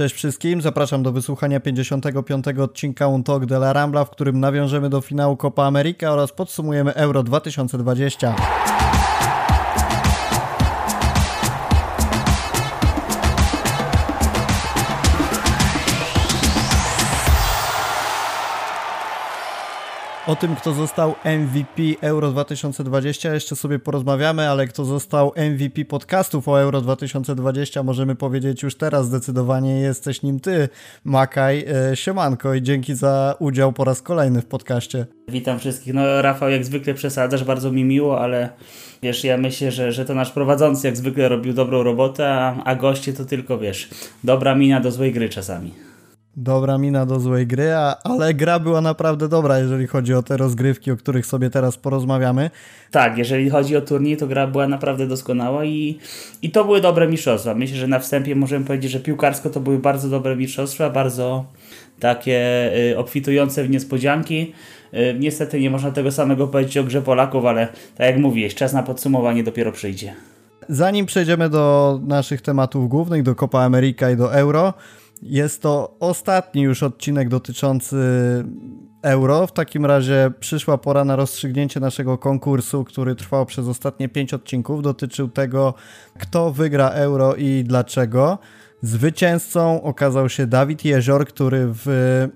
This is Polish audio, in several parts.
Cześć wszystkim, zapraszam do wysłuchania 55. odcinka Un Talk de la Rambla, w którym nawiążemy do finału Copa America oraz podsumujemy Euro 2020. O tym, kto został MVP Euro 2020 jeszcze sobie porozmawiamy, ale kto został MVP podcastów o Euro 2020 możemy powiedzieć już teraz zdecydowanie jesteś nim ty, Makaj. E, siemanko i dzięki za udział po raz kolejny w podcaście. Witam wszystkich. No Rafał jak zwykle przesadzasz, bardzo mi miło, ale wiesz, ja myślę, że, że to nasz prowadzący jak zwykle robił dobrą robotę, a, a goście to tylko, wiesz, dobra mina do złej gry czasami. Dobra mina do złej gry, a, ale gra była naprawdę dobra, jeżeli chodzi o te rozgrywki, o których sobie teraz porozmawiamy. Tak, jeżeli chodzi o turniej, to gra była naprawdę doskonała i, i to były dobre mistrzostwa. Myślę, że na wstępie możemy powiedzieć, że piłkarsko to były bardzo dobre mistrzostwa, bardzo takie y, obfitujące w niespodzianki. Y, niestety nie można tego samego powiedzieć o grze Polaków, ale tak jak mówiłeś, czas na podsumowanie dopiero przyjdzie. Zanim przejdziemy do naszych tematów głównych, do Copa America i do Euro, jest to ostatni już odcinek dotyczący euro. W takim razie przyszła pora na rozstrzygnięcie naszego konkursu, który trwał przez ostatnie pięć odcinków. Dotyczył tego, kto wygra euro i dlaczego. Zwycięzcą okazał się Dawid Jezior, który w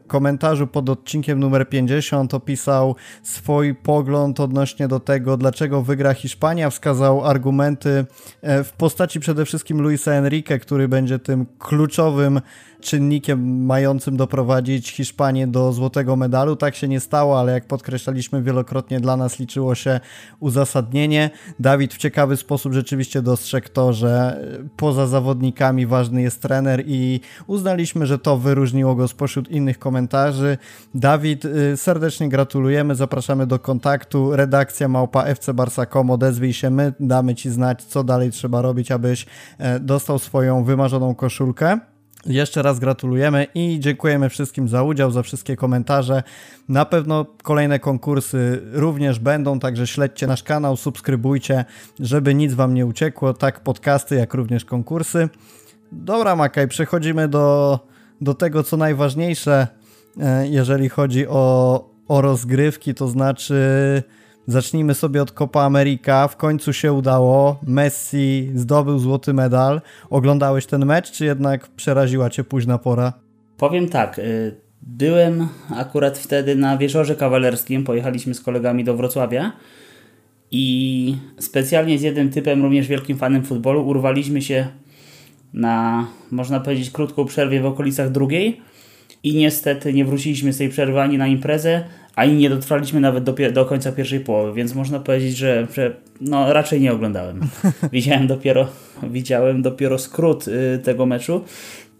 komentarzu pod odcinkiem numer 50 opisał swój pogląd odnośnie do tego, dlaczego wygra Hiszpania. Wskazał argumenty e, w postaci przede wszystkim Luisa Enrique, który będzie tym kluczowym czynnikiem mającym doprowadzić Hiszpanię do złotego medalu. Tak się nie stało, ale jak podkreślaliśmy wielokrotnie, dla nas liczyło się uzasadnienie. Dawid w ciekawy sposób rzeczywiście dostrzegł to, że poza zawodnikami ważny jest trener i uznaliśmy, że to wyróżniło go spośród innych komentarzy. Dawid, y, serdecznie gratulujemy, zapraszamy do kontaktu. Redakcja małpa FC Barsa.com, odezwij się, my damy Ci znać, co dalej trzeba robić, abyś e, dostał swoją wymarzoną koszulkę. Jeszcze raz gratulujemy i dziękujemy wszystkim za udział, za wszystkie komentarze. Na pewno kolejne konkursy również będą, także śledźcie nasz kanał, subskrybujcie, żeby nic Wam nie uciekło, tak podcasty, jak również konkursy. Dobra, Makaj, przechodzimy do, do tego, co najważniejsze, e, jeżeli chodzi o, o rozgrywki, to znaczy Zacznijmy sobie od Copa America. W końcu się udało. Messi zdobył złoty medal. Oglądałeś ten mecz, czy jednak przeraziła cię późna pora? Powiem tak. Y, byłem akurat wtedy na wieczorze kawalerskim. Pojechaliśmy z kolegami do Wrocławia. I specjalnie z jednym typem, również wielkim fanem futbolu, urwaliśmy się na, można powiedzieć, krótką przerwę w okolicach drugiej. I niestety nie wróciliśmy z tej przerwy ani na imprezę, ani nie dotrwaliśmy nawet do, do końca pierwszej połowy, więc można powiedzieć, że, że no, raczej nie oglądałem. Widziałem dopiero, widziałem dopiero skrót y, tego meczu.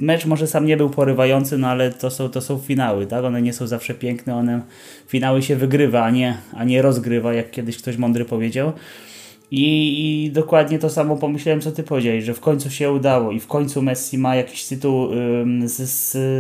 Mecz może sam nie był porywający, no ale to są, to są finały, tak? One nie są zawsze piękne, one finały się wygrywa, a nie, a nie rozgrywa, jak kiedyś ktoś mądry powiedział. I, I, dokładnie to samo pomyślałem, co ty powiedziałeś, że w końcu się udało i w końcu Messi ma jakiś tytuł ym,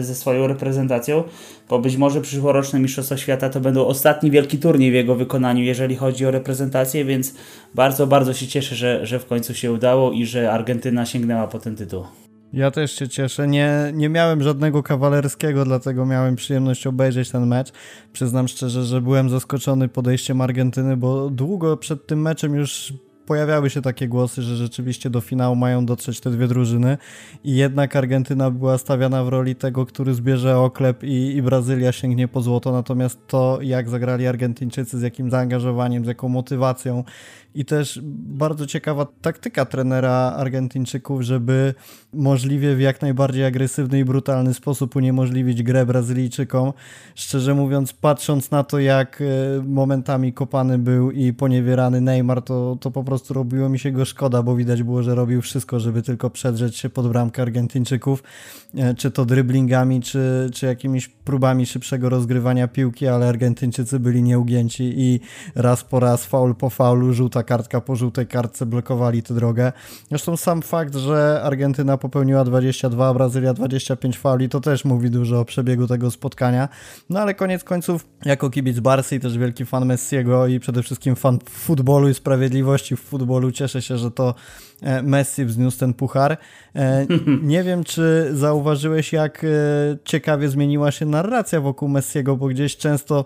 ze swoją reprezentacją, bo być może przyszłoroczne Mistrzostwa Świata to będą ostatni wielki turniej w jego wykonaniu, jeżeli chodzi o reprezentację, więc bardzo, bardzo się cieszę, że, że w końcu się udało i że Argentyna sięgnęła po ten tytuł. Ja też się cieszę. Nie, nie miałem żadnego kawalerskiego, dlatego miałem przyjemność obejrzeć ten mecz. Przyznam szczerze, że byłem zaskoczony podejściem Argentyny, bo długo przed tym meczem już pojawiały się takie głosy, że rzeczywiście do finału mają dotrzeć te dwie drużyny i jednak Argentyna była stawiana w roli tego, który zbierze oklep i, i Brazylia sięgnie po złoto, natomiast to jak zagrali Argentyńczycy, z jakim zaangażowaniem, z jaką motywacją i też bardzo ciekawa taktyka trenera Argentyńczyków, żeby możliwie w jak najbardziej agresywny i brutalny sposób uniemożliwić grę Brazylijczykom. Szczerze mówiąc, patrząc na to, jak e, momentami kopany był i poniewierany Neymar, to, to po prostu robiło mi się go szkoda, bo widać było, że robił wszystko, żeby tylko przedrzeć się pod bramkę Argentyńczyków, e, czy to dryblingami, czy, czy jakimiś próbami szybszego rozgrywania piłki, ale Argentyńczycy byli nieugięci i raz po raz, faul po faulu, żółta kartka po żółtej kartce blokowali tę drogę. Zresztą sam fakt, że Argentyna popełniła 22, a Brazylia 25 fauli, to też mówi dużo o przebiegu tego spotkania. No ale koniec końców, jako kibic Barsy i też wielki fan Messiego i przede wszystkim fan futbolu i sprawiedliwości futbolu. Cieszę się, że to e, Messi wzniósł ten puchar. E, nie wiem, czy zauważyłeś, jak ciekawie zmieniła się narracja wokół Messiego, bo gdzieś często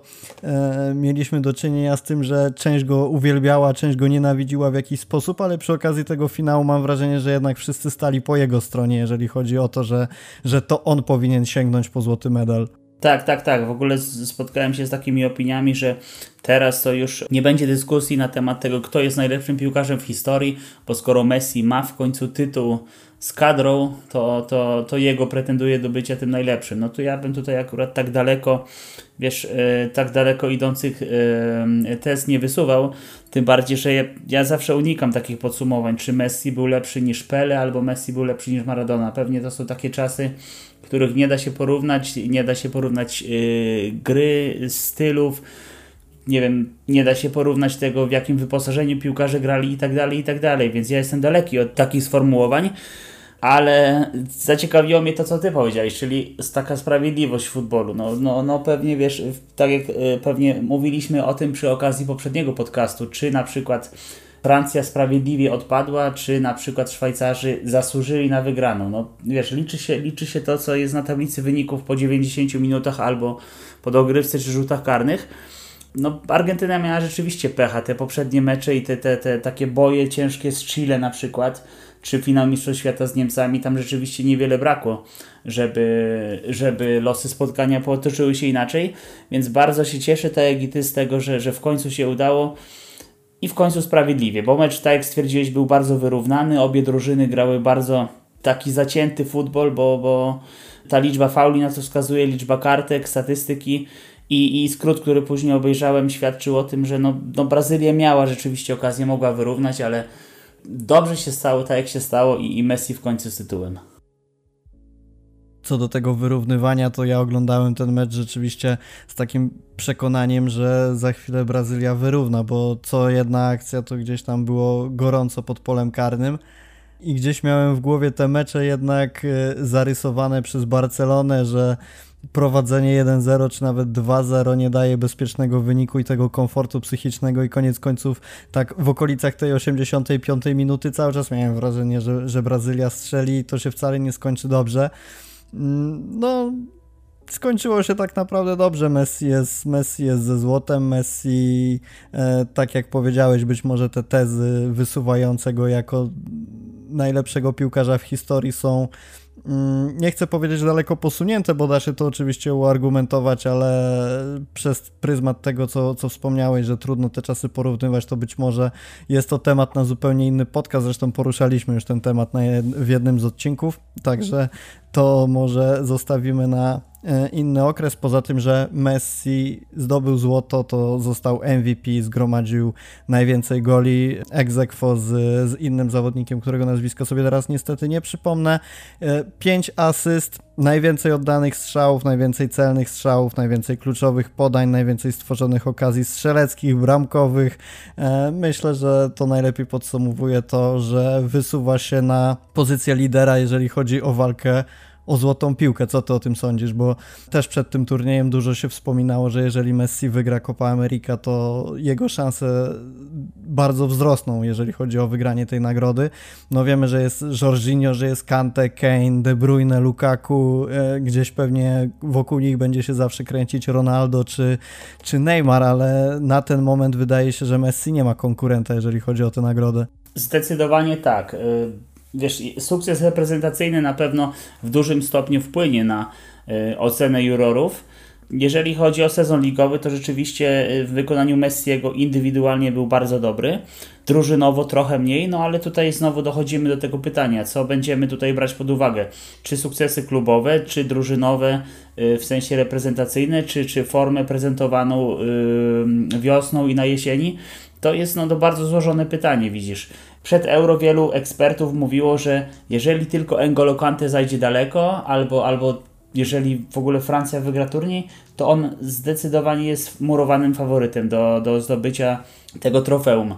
mieliśmy do czynienia z tym, że część go uwielbiała, część go nienawidziła w jakiś sposób, ale przy okazji tego finału mam wrażenie, że jednak wszyscy stali po jego stronie, jeżeli chodzi o to, że, że to on powinien sięgnąć po złoty medal. Tak, tak, tak. W ogóle spotkałem się z takimi opiniami, że teraz to już nie będzie dyskusji na temat tego, kto jest najlepszym piłkarzem w historii, bo skoro Messi ma w końcu tytuł z kadrą, to, to, to jego pretenduje do bycia tym najlepszym. No to ja bym tutaj akurat tak daleko, wiesz, yy, tak daleko idących yy, test nie wysuwał, tym bardziej, że ja, ja, zawsze unikam takich podsumowań, czy Messi był lepszy niż Pele, albo Messi był lepszy niż Maradona. Pewnie to są takie czasy, których nie da się porównać, nie da się porównać yy, gry, stylów, nie wiem, nie da się porównać tego, w jakim wyposażeniu piłkarze grali i tak dalej, i tak dalej, więc ja jestem daleki od takich sformułowań, ale zaciekawiło mnie to, co ty powiedziałeś, czyli taka sprawiedliwość w futbolu. No, no, no pewnie wiesz, tak jak y, pewnie mówiliśmy o tym przy okazji poprzedniego podcastu, czy na przykład Francja sprawiedliwie odpadła, czy na przykład Szwajcarzy zasłużyli na wygraną. No wiesz, liczy się, liczy się to, co jest na tablicy wyników po 90 minutach albo po dogrywce czy rzutach karnych. No, Argentyna miała rzeczywiście pecha. Te poprzednie mecze i te, te, te takie boje ciężkie z Chile na przykład, czy finał Mistrzostw Świata z Niemcami, tam rzeczywiście niewiele brakło, żeby, żeby losy spotkania potoczyły się inaczej. Więc bardzo się cieszę, tak jak i ty, z tego, że, że w końcu się udało. I w końcu sprawiedliwie, bo mecz, tak jak stwierdziłeś, był bardzo wyrównany. Obie drużyny grały bardzo taki zacięty futbol, bo, bo ta liczba fauli na co wskazuje, liczba kartek, statystyki i, i skrót, który później obejrzałem, świadczył o tym, że no, no Brazylia miała rzeczywiście okazję, mogła wyrównać, ale dobrze się stało tak, jak się stało i, i Messi w końcu z tytułem co do tego wyrównywania, to ja oglądałem ten mecz rzeczywiście z takim przekonaniem, że za chwilę Brazylia wyrówna, bo co jedna akcja to gdzieś tam było gorąco pod polem karnym. I gdzieś miałem w głowie te mecze jednak e, zarysowane przez Barcelonę, że prowadzenie 1-0 czy nawet 2-0 nie daje bezpiecznego wyniku i tego komfortu psychicznego i koniec końców tak w okolicach tej 85 minuty cały czas miałem wrażenie, że, że Brazylia strzeli i to się wcale nie skończy dobrze. Mm, no, skończyło się tak naprawdę dobrze. Messi jest, Messi jest ze złotem. Messi, e, tak jak powiedziałeś, być może te tezy wysuwające go jako najlepszego piłkarza w historii są nie chcę powiedzieć daleko posunięte, bo da się to oczywiście uargumentować, ale przez pryzmat tego, co, co wspomniałeś, że trudno te czasy porównywać, to być może jest to temat na zupełnie inny podcast. Zresztą poruszaliśmy już ten temat jed w jednym z odcinków, także to może zostawimy na inny okres. Poza tym, że Messi zdobył złoto, to został MVP, zgromadził najwięcej goli ex z, z innym zawodnikiem, którego nazwisko sobie teraz niestety nie przypomnę. E, pięć asyst, najwięcej oddanych strzałów, najwięcej celnych strzałów, najwięcej kluczowych podań, najwięcej stworzonych okazji strzeleckich, bramkowych. E, myślę, że to najlepiej podsumowuje to, że wysuwa się na pozycję lidera, jeżeli chodzi o walkę o złotą piłkę. Co ty o tym sądzisz? Bo też przed tym turniejem dużo się wspominało, że jeżeli Messi wygra Copa America, to jego szanse bardzo wzrosną, jeżeli chodzi o wygranie tej nagrody. No wiemy, że jest Jorginho, że jest Kante, Kane, De Bruyne, Lukaku, e, gdzieś pewnie wokół nich będzie się zawsze kręcić Ronaldo czy, czy Neymar, ale na ten moment wydaje się, że Messi nie ma konkurenta, jeżeli chodzi o tę nagrodę. Zdecydowanie tak. Wiesz, sukces reprezentacyjny na pewno w dużym stopniu wpłynie na y, ocenę jurorów. Jeżeli chodzi o sezon ligowy, to rzeczywiście y, w wykonaniu Messiego indywidualnie był bardzo dobry. Drużynowo trochę mniej, no ale tutaj znowu dochodzimy do tego pytania, co będziemy tutaj brać pod uwagę. Czy sukcesy klubowe, czy drużynowe y, w sensie reprezentacyjne, czy, czy formę prezentowaną wiosną i na jesieni. To jest no, to bardzo złożone pytanie, widzisz. Przed Euro wielu ekspertów mówiło, że jeżeli tylko N'Golo Kante zajdzie daleko, albo, albo jeżeli w ogóle Francja wygra turniej, to on zdecydowanie jest murowanym faworytem do, do zdobycia tego trofeum.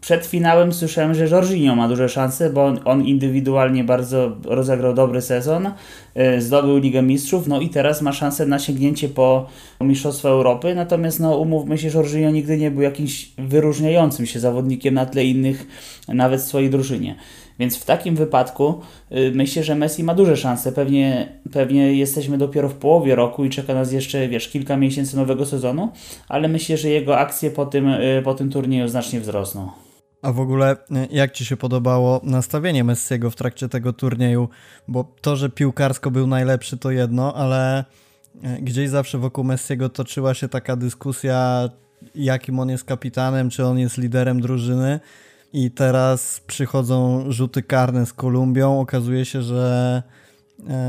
Przed finałem słyszałem, że Jorginho ma duże szanse, bo on, on indywidualnie bardzo rozegrał dobry sezon, yy, zdobył Ligę Mistrzów, no i teraz ma szansę na sięgnięcie po Mistrzostwo Europy, natomiast no umówmy się, Jorginho nigdy nie był jakimś wyróżniającym się zawodnikiem na tle innych, nawet w swojej drużynie. Więc w takim wypadku y, myślę, że Messi ma duże szanse. Pewnie, pewnie jesteśmy dopiero w połowie roku i czeka nas jeszcze, wiesz, kilka miesięcy nowego sezonu, ale myślę, że jego akcje po tym, y, po tym turnieju znacznie wzrosną. A w ogóle, y, jak Ci się podobało nastawienie Messiego w trakcie tego turnieju? Bo to, że piłkarsko był najlepszy, to jedno, ale gdzieś zawsze wokół Messiego toczyła się taka dyskusja, jakim on jest kapitanem, czy on jest liderem drużyny. I teraz przychodzą rzuty karne z Kolumbią. Okazuje się, że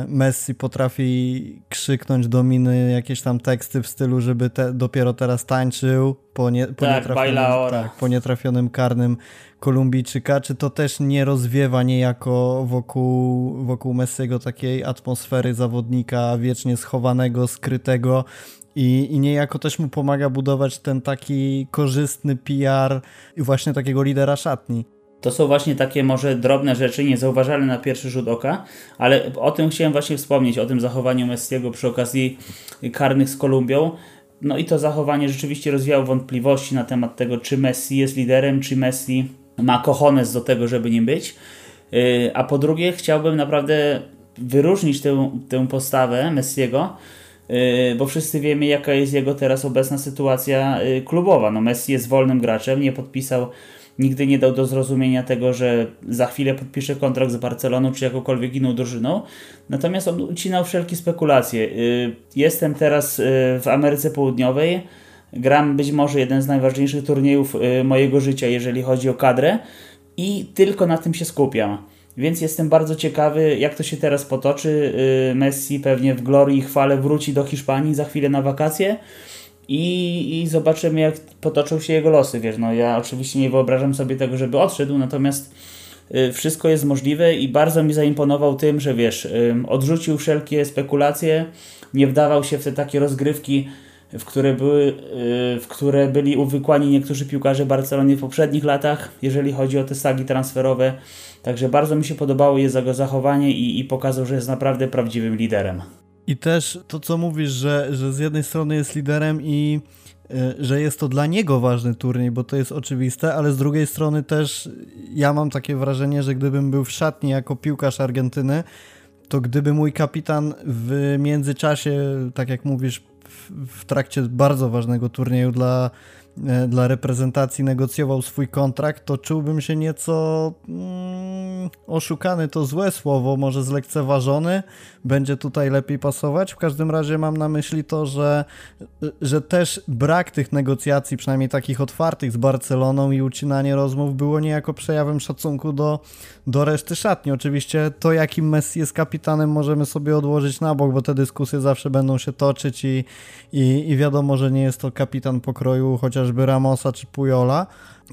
Messi potrafi krzyknąć do miny jakieś tam teksty w stylu, żeby te, dopiero teraz tańczył po, nie, po, tak, nietrafionym, tak, po nietrafionym karnym Kolumbijczyka. Czy to też nie rozwiewa niejako wokół, wokół Messiego takiej atmosfery zawodnika wiecznie schowanego, skrytego, i, I niejako też mu pomaga budować ten taki korzystny PR i właśnie takiego lidera szatni. To są właśnie takie może drobne rzeczy, niezauważalne na pierwszy rzut oka, ale o tym chciałem właśnie wspomnieć, o tym zachowaniu Messiego przy okazji karnych z Kolumbią. No i to zachowanie rzeczywiście rozwijało wątpliwości na temat tego, czy Messi jest liderem, czy Messi ma kochones do tego, żeby nie być. Y, a po drugie, chciałbym naprawdę wyróżnić tę, tę postawę Messiego, Y, bo wszyscy wiemy, jaka jest jego teraz obecna sytuacja y, klubowa. No Messi jest wolnym graczem, nie podpisał, nigdy nie dał do zrozumienia tego, że za chwilę podpisze kontrakt z Barceloną czy jakąkolwiek inną drużyną. Natomiast on ucinał wszelkie spekulacje. Y, jestem teraz w Ameryce Południowej, gram być może jeden z najważniejszych turniejów mojego życia, jeżeli chodzi o kadrę i tylko na tym się skupiam. Więc jestem bardzo ciekawy, jak to się teraz potoczy. Y, Messi pewnie w glorii i chwale wróci do Hiszpanii za chwilę na wakacje i, i zobaczymy, jak potoczą się jego losy. Wiesz, no ja oczywiście nie wyobrażam sobie tego, żeby odszedł, natomiast y, wszystko jest możliwe i bardzo mi zaimponował tym, że wiesz, odrzucił wszelkie spekulacje, nie wdawał się w te takie rozgrywki, w które, były, y, w które byli uwykłani niektórzy piłkarze Barcelony w poprzednich latach, jeżeli chodzi o te sagi transferowe. Także bardzo mi się podobało jego zachowanie i, i pokazał, że jest naprawdę prawdziwym liderem. I też to, co mówisz, że, że z jednej strony jest liderem i y, że jest to dla niego ważny turniej, bo to jest oczywiste, ale z drugiej strony też ja mam takie wrażenie, że gdybym był w szatni jako piłkarz Argentyny, to gdyby mój kapitan w międzyczasie, tak jak mówisz, w, w trakcie bardzo ważnego turnieju dla E, dla reprezentacji negocjował swój kontrakt, to czułbym się nieco mm, oszukany, to złe słowo, może zlekceważony, będzie tutaj lepiej pasować. W każdym razie mam na myśli to, że, że też brak tych negocjacji, przynajmniej takich otwartych z Barceloną i ucinanie rozmów było niejako przejawem szacunku do, do reszty szatni. Oczywiście to, jakim Messi jest kapitanem, możemy sobie odłożyć na bok, bo te dyskusje zawsze będą się toczyć i, i, i wiadomo, że nie jest to kapitan pokroju chociażby Ramosa czy Pujola.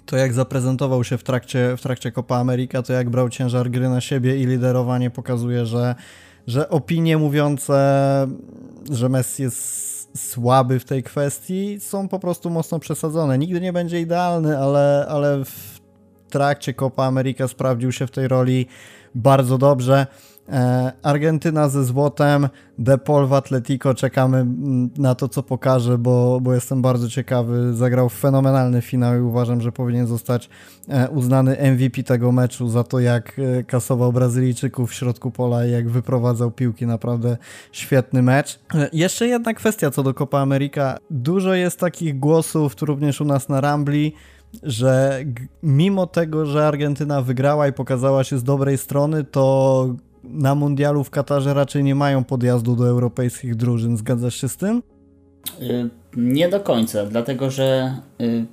To jak zaprezentował się w trakcie, w trakcie Copa America, to jak brał ciężar gry na siebie i liderowanie pokazuje, że, że opinie mówiące, że Messi jest słaby w tej kwestii są po prostu mocno przesadzone. Nigdy nie będzie idealny, ale, ale w trakcie Copa America sprawdził się w tej roli bardzo dobrze. E, Argentyna ze złotem, De Paul w Atletico, czekamy na to, co pokaże, bo, bo jestem bardzo ciekawy. Zagrał fenomenalny finał i uważam, że powinien zostać e, uznany MVP tego meczu za to, jak e, kasował Brazylijczyków w środku pola i jak wyprowadzał piłki. Naprawdę świetny mecz. Jeszcze jedna kwestia co do Copa America. Dużo jest takich głosów, tu również u nas na Rambli, że mimo tego, że Argentyna wygrała i pokazała się z dobrej strony, to na mundialu w Katarze raczej nie mają podjazdu do europejskich drużyn. Zgadzasz się z tym? Y, nie do końca, dlatego że y,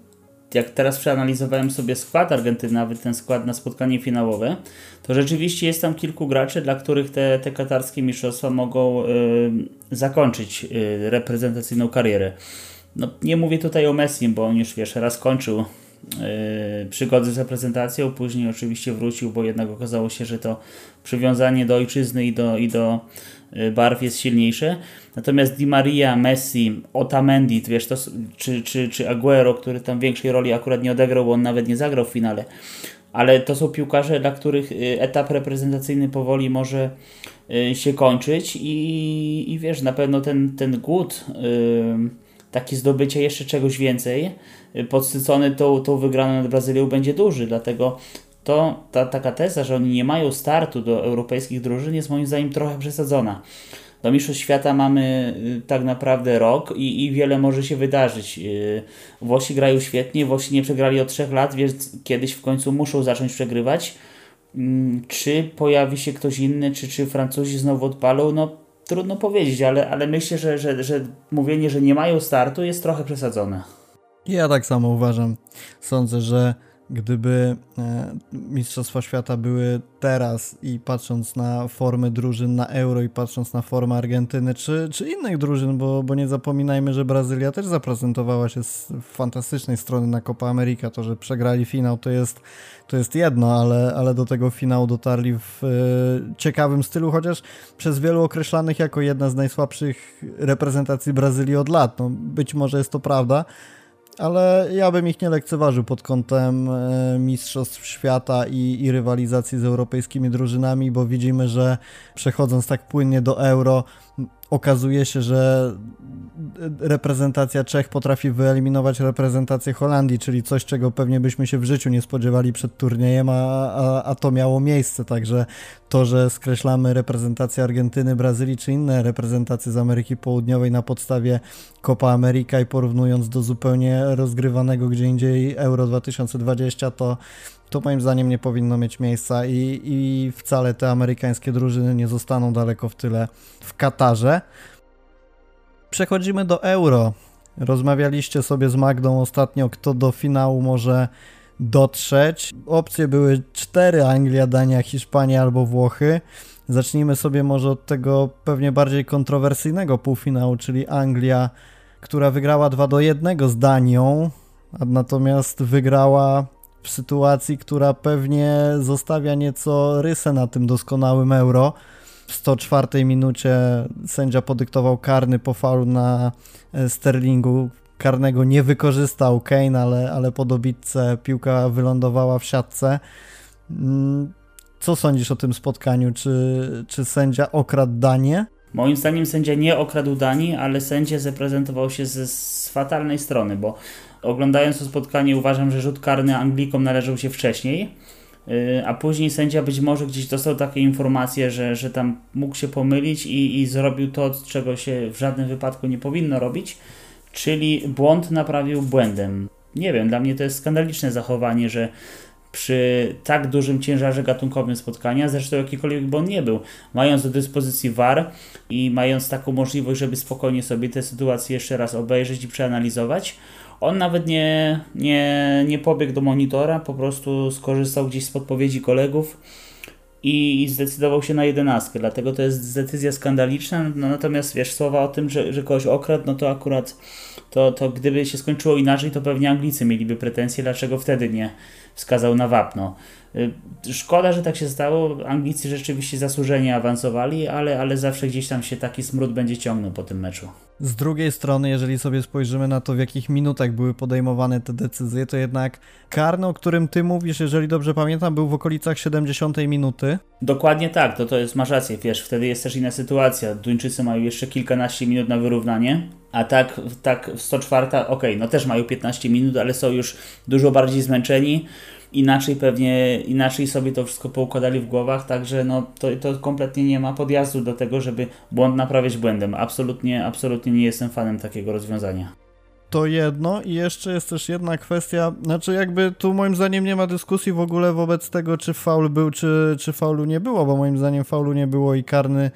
jak teraz przeanalizowałem sobie skład Argentyny, nawet ten skład na spotkanie finałowe, to rzeczywiście jest tam kilku graczy, dla których te, te katarskie mistrzostwa mogą y, zakończyć reprezentacyjną karierę. No, nie mówię tutaj o Messi, bo on już wiesz, raz kończył przygody z reprezentacją, później oczywiście wrócił, bo jednak okazało się, że to przywiązanie do ojczyzny i do, i do barw jest silniejszy. Natomiast Di Maria, Messi, Otamendi, wiesz, to, czy, czy, czy Aguero, który tam większej roli akurat nie odegrał, bo on nawet nie zagrał w finale. Ale to są piłkarze, dla których etap reprezentacyjny powoli może się kończyć i, i wiesz, na pewno ten, ten głód, taki zdobycie jeszcze czegoś więcej, podsycony tą, tą wygraną nad Brazylią będzie duży, dlatego to ta taka teza, że oni nie mają startu do europejskich drużyn jest moim zdaniem trochę przesadzona. Do Mistrzostw Świata mamy y, tak naprawdę rok i, i wiele może się wydarzyć. Y, Włosi grają świetnie, Włosi nie przegrali od trzech lat, więc kiedyś w końcu muszą zacząć przegrywać. Mm, czy pojawi się ktoś inny, czy, czy Francuzi znowu odpalą? No trudno powiedzieć, ale, ale myślę, że, że, że mówienie, że nie mają startu jest trochę przesadzone. Ja tak samo uważam. Sądzę, że gdyby e, Mistrzostwa Świata były teraz i patrząc na formy drużyn na Euro i patrząc na formę Argentyny czy, czy innych drużyn, bo, bo nie zapominajmy, że Brazylia też zaprezentowała się z fantastycznej strony na Copa America. To, że przegrali finał to jest, to jest jedno, ale, ale do tego finału dotarli w e, ciekawym stylu, chociaż przez wielu określanych jako jedna z najsłabszych reprezentacji Brazylii od lat. No, być może jest to prawda, ale ja bym ich nie lekceważył pod kątem e, Mistrzostw Świata i, i, rywalizacji z europejskimi drużynami, bo widzimy, że przechodząc tak płynnie do euro, okazuje się, że reprezentacja Czech potrafi wyeliminować reprezentację Holandii, czyli coś, czego pewnie byśmy się w życiu nie spodziewali przed turniejem, a, a, a to miało miejsce. Także to, że skreślamy reprezentację Argentyny, Brazylii czy inne reprezentacje z Ameryki Południowej na podstawie Copa America i porównując do zupełnie rozgrywanego gdzie indziej Euro 2020, to to moim zdaniem nie powinno mieć miejsca i, i wcale te amerykańskie drużyny nie zostaną daleko w tyle w Katarze. Przechodzimy do Euro. Rozmawialiście sobie z Magdą ostatnio, kto do finału może dotrzeć. Opcje były cztery: Anglia, Dania, Hiszpania albo Włochy. Zacznijmy sobie może od tego pewnie bardziej kontrowersyjnego półfinału, czyli Anglia, która wygrała 2 do 1 z Danią, natomiast wygrała w sytuacji, która pewnie zostawia nieco rysę na tym doskonałym euro. W 104 minucie sędzia podyktował karny po faulu na e, Sterlingu. Karnego nie wykorzystał Kane, ale, ale po dobitce piłka wylądowała w siatce. Mm, co sądzisz o tym spotkaniu? Czy, czy sędzia okradł Danię? Moim zdaniem sędzia nie okradł Danii, ale sędzia zaprezentował się z, z fatalnej strony, bo oglądając to spotkanie uważam, że rzut karny Anglikom należał się wcześniej, a później sędzia być może gdzieś dostał takie informacje, że, że tam mógł się pomylić i, i zrobił to, czego się w żadnym wypadku nie powinno robić, czyli błąd naprawił błędem. Nie wiem, dla mnie to jest skandaliczne zachowanie, że przy tak dużym ciężarze gatunkowym spotkania, zresztą jakikolwiek on nie był, mając do dyspozycji VAR i mając taką możliwość, żeby spokojnie sobie tę sytuację jeszcze raz obejrzeć i przeanalizować, on nawet nie, nie, nie pobiegł do monitora, po prostu skorzystał gdzieś z podpowiedzi kolegów i zdecydował się na jedenastkę, dlatego to jest decyzja skandaliczna, no, natomiast wiesz, słowa o tym, że, że kogoś okradł, no to akurat to, to gdyby się skończyło inaczej, to pewnie Anglicy mieliby pretensje, dlaczego wtedy nie wskazał na wapno. Y, szkoda, że tak się stało. Anglicy rzeczywiście zasłużenie awansowali, ale, ale zawsze gdzieś tam się taki smród będzie ciągnął po tym meczu. Z drugiej strony, jeżeli sobie spojrzymy na to, w jakich minutach były podejmowane te decyzje, to jednak karny, o którym ty mówisz, jeżeli dobrze pamiętam, był w okolicach 70 minuty. Dokładnie tak, to, to jest, masz rację, wiesz, wtedy jest też inna sytuacja. Duńczycy mają jeszcze kilkanaście minut na wyrównanie, a tak, tak w 104, okej, okay, no też mają 15 minut, ale są już dużo bardziej zmęczeni inaczej pewnie, inaczej sobie to wszystko poukładali w głowach, także no to, to kompletnie nie ma podjazdu do tego, żeby błąd naprawiać błędem. Absolutnie, absolutnie nie jestem fanem takiego rozwiązania. To jedno i jeszcze jest też jedna kwestia, znaczy jakby tu moim zdaniem nie ma dyskusji w ogóle wobec tego, czy faul był, czy, czy faulu nie było, bo moim zdaniem faulu nie było i karny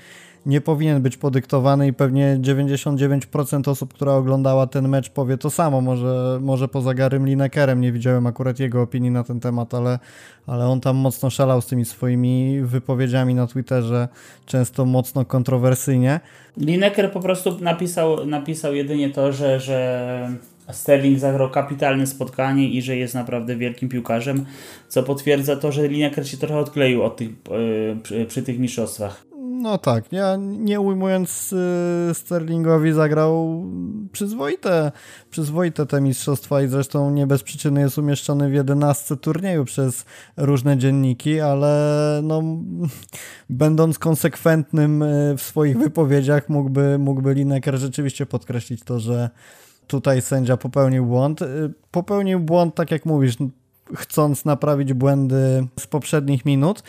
nie powinien być podyktowany i pewnie 99% osób, która oglądała ten mecz powie to samo, może, może poza Garym Linekerem, nie widziałem akurat jego opinii na ten temat, ale, ale on tam mocno szalał z tymi swoimi wypowiedziami na Twitterze, często mocno kontrowersyjnie. Lineker po prostu napisał, napisał jedynie to, że, że Sterling zagrał kapitalne spotkanie i że jest naprawdę wielkim piłkarzem, co potwierdza to, że Lineker się trochę odkleił od tych, yy, przy, przy tych mistrzostwach No tak, ja nie ujmując y, Sterlingowi zagrał przyzwoite, przyzwoite te mistrzostwa i zresztą nie bez przyczyny jest umieszczony w jedenastce turnieju przez różne dzienniki, ale no, będąc konsekwentnym y, w swoich wypowiedziach mógłby, mógłby Lineker rzeczywiście podkreślić to, że tutaj sędzia popełnił błąd. Y, popełnił błąd, tak jak mówisz, chcąc naprawić błędy z poprzednich minut.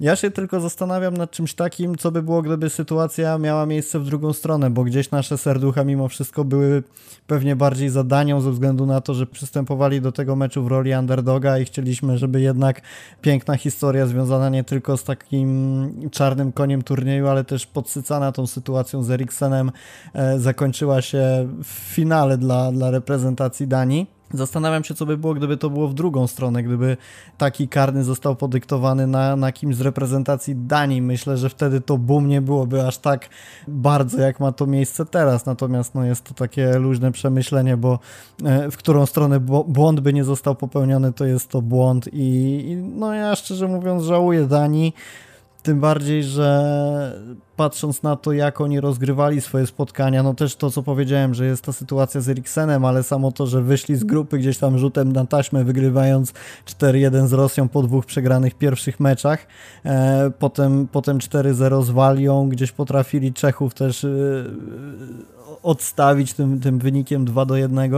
Ja się tylko zastanawiam nad czymś takim, co by było, gdyby sytuacja miała miejsce w drugą stronę, bo gdzieś nasze serducha mimo wszystko były pewnie bardziej zadanią ze względu na to, że przystępowali do tego meczu w roli underdoga i chcieliśmy, żeby jednak piękna historia związana nie tylko z takim czarnym koniem turnieju, ale też podsycana tą sytuacją z Eriksenem e, zakończyła się w finale dla, dla reprezentacji Danii. Zastanawiam się, co by było, gdyby to było w drugą stronę, gdyby taki karny został podyktowany na, na kimś z reprezentacji Danii. Myślę, że wtedy to boom nie byłoby aż tak bardzo, jak ma to miejsce teraz. Natomiast no, jest to takie luźne przemyślenie, bo e, w którą stronę błąd by nie został popełniony, to jest to błąd. I, i no ja szczerze mówiąc żałuję Danii. Tym bardziej, że patrząc na to, jak oni rozgrywali swoje spotkania, no też to, co powiedziałem, że jest ta sytuacja z Eriksenem, ale samo to, że wyszli z grupy gdzieś tam rzutem na taśmę, wygrywając 4-1 z Rosją po dwóch przegranych pierwszych meczach, e, potem, potem 4-0 z Walią, gdzieś potrafili Czechów też e, odstawić tym, tym wynikiem 2 do 1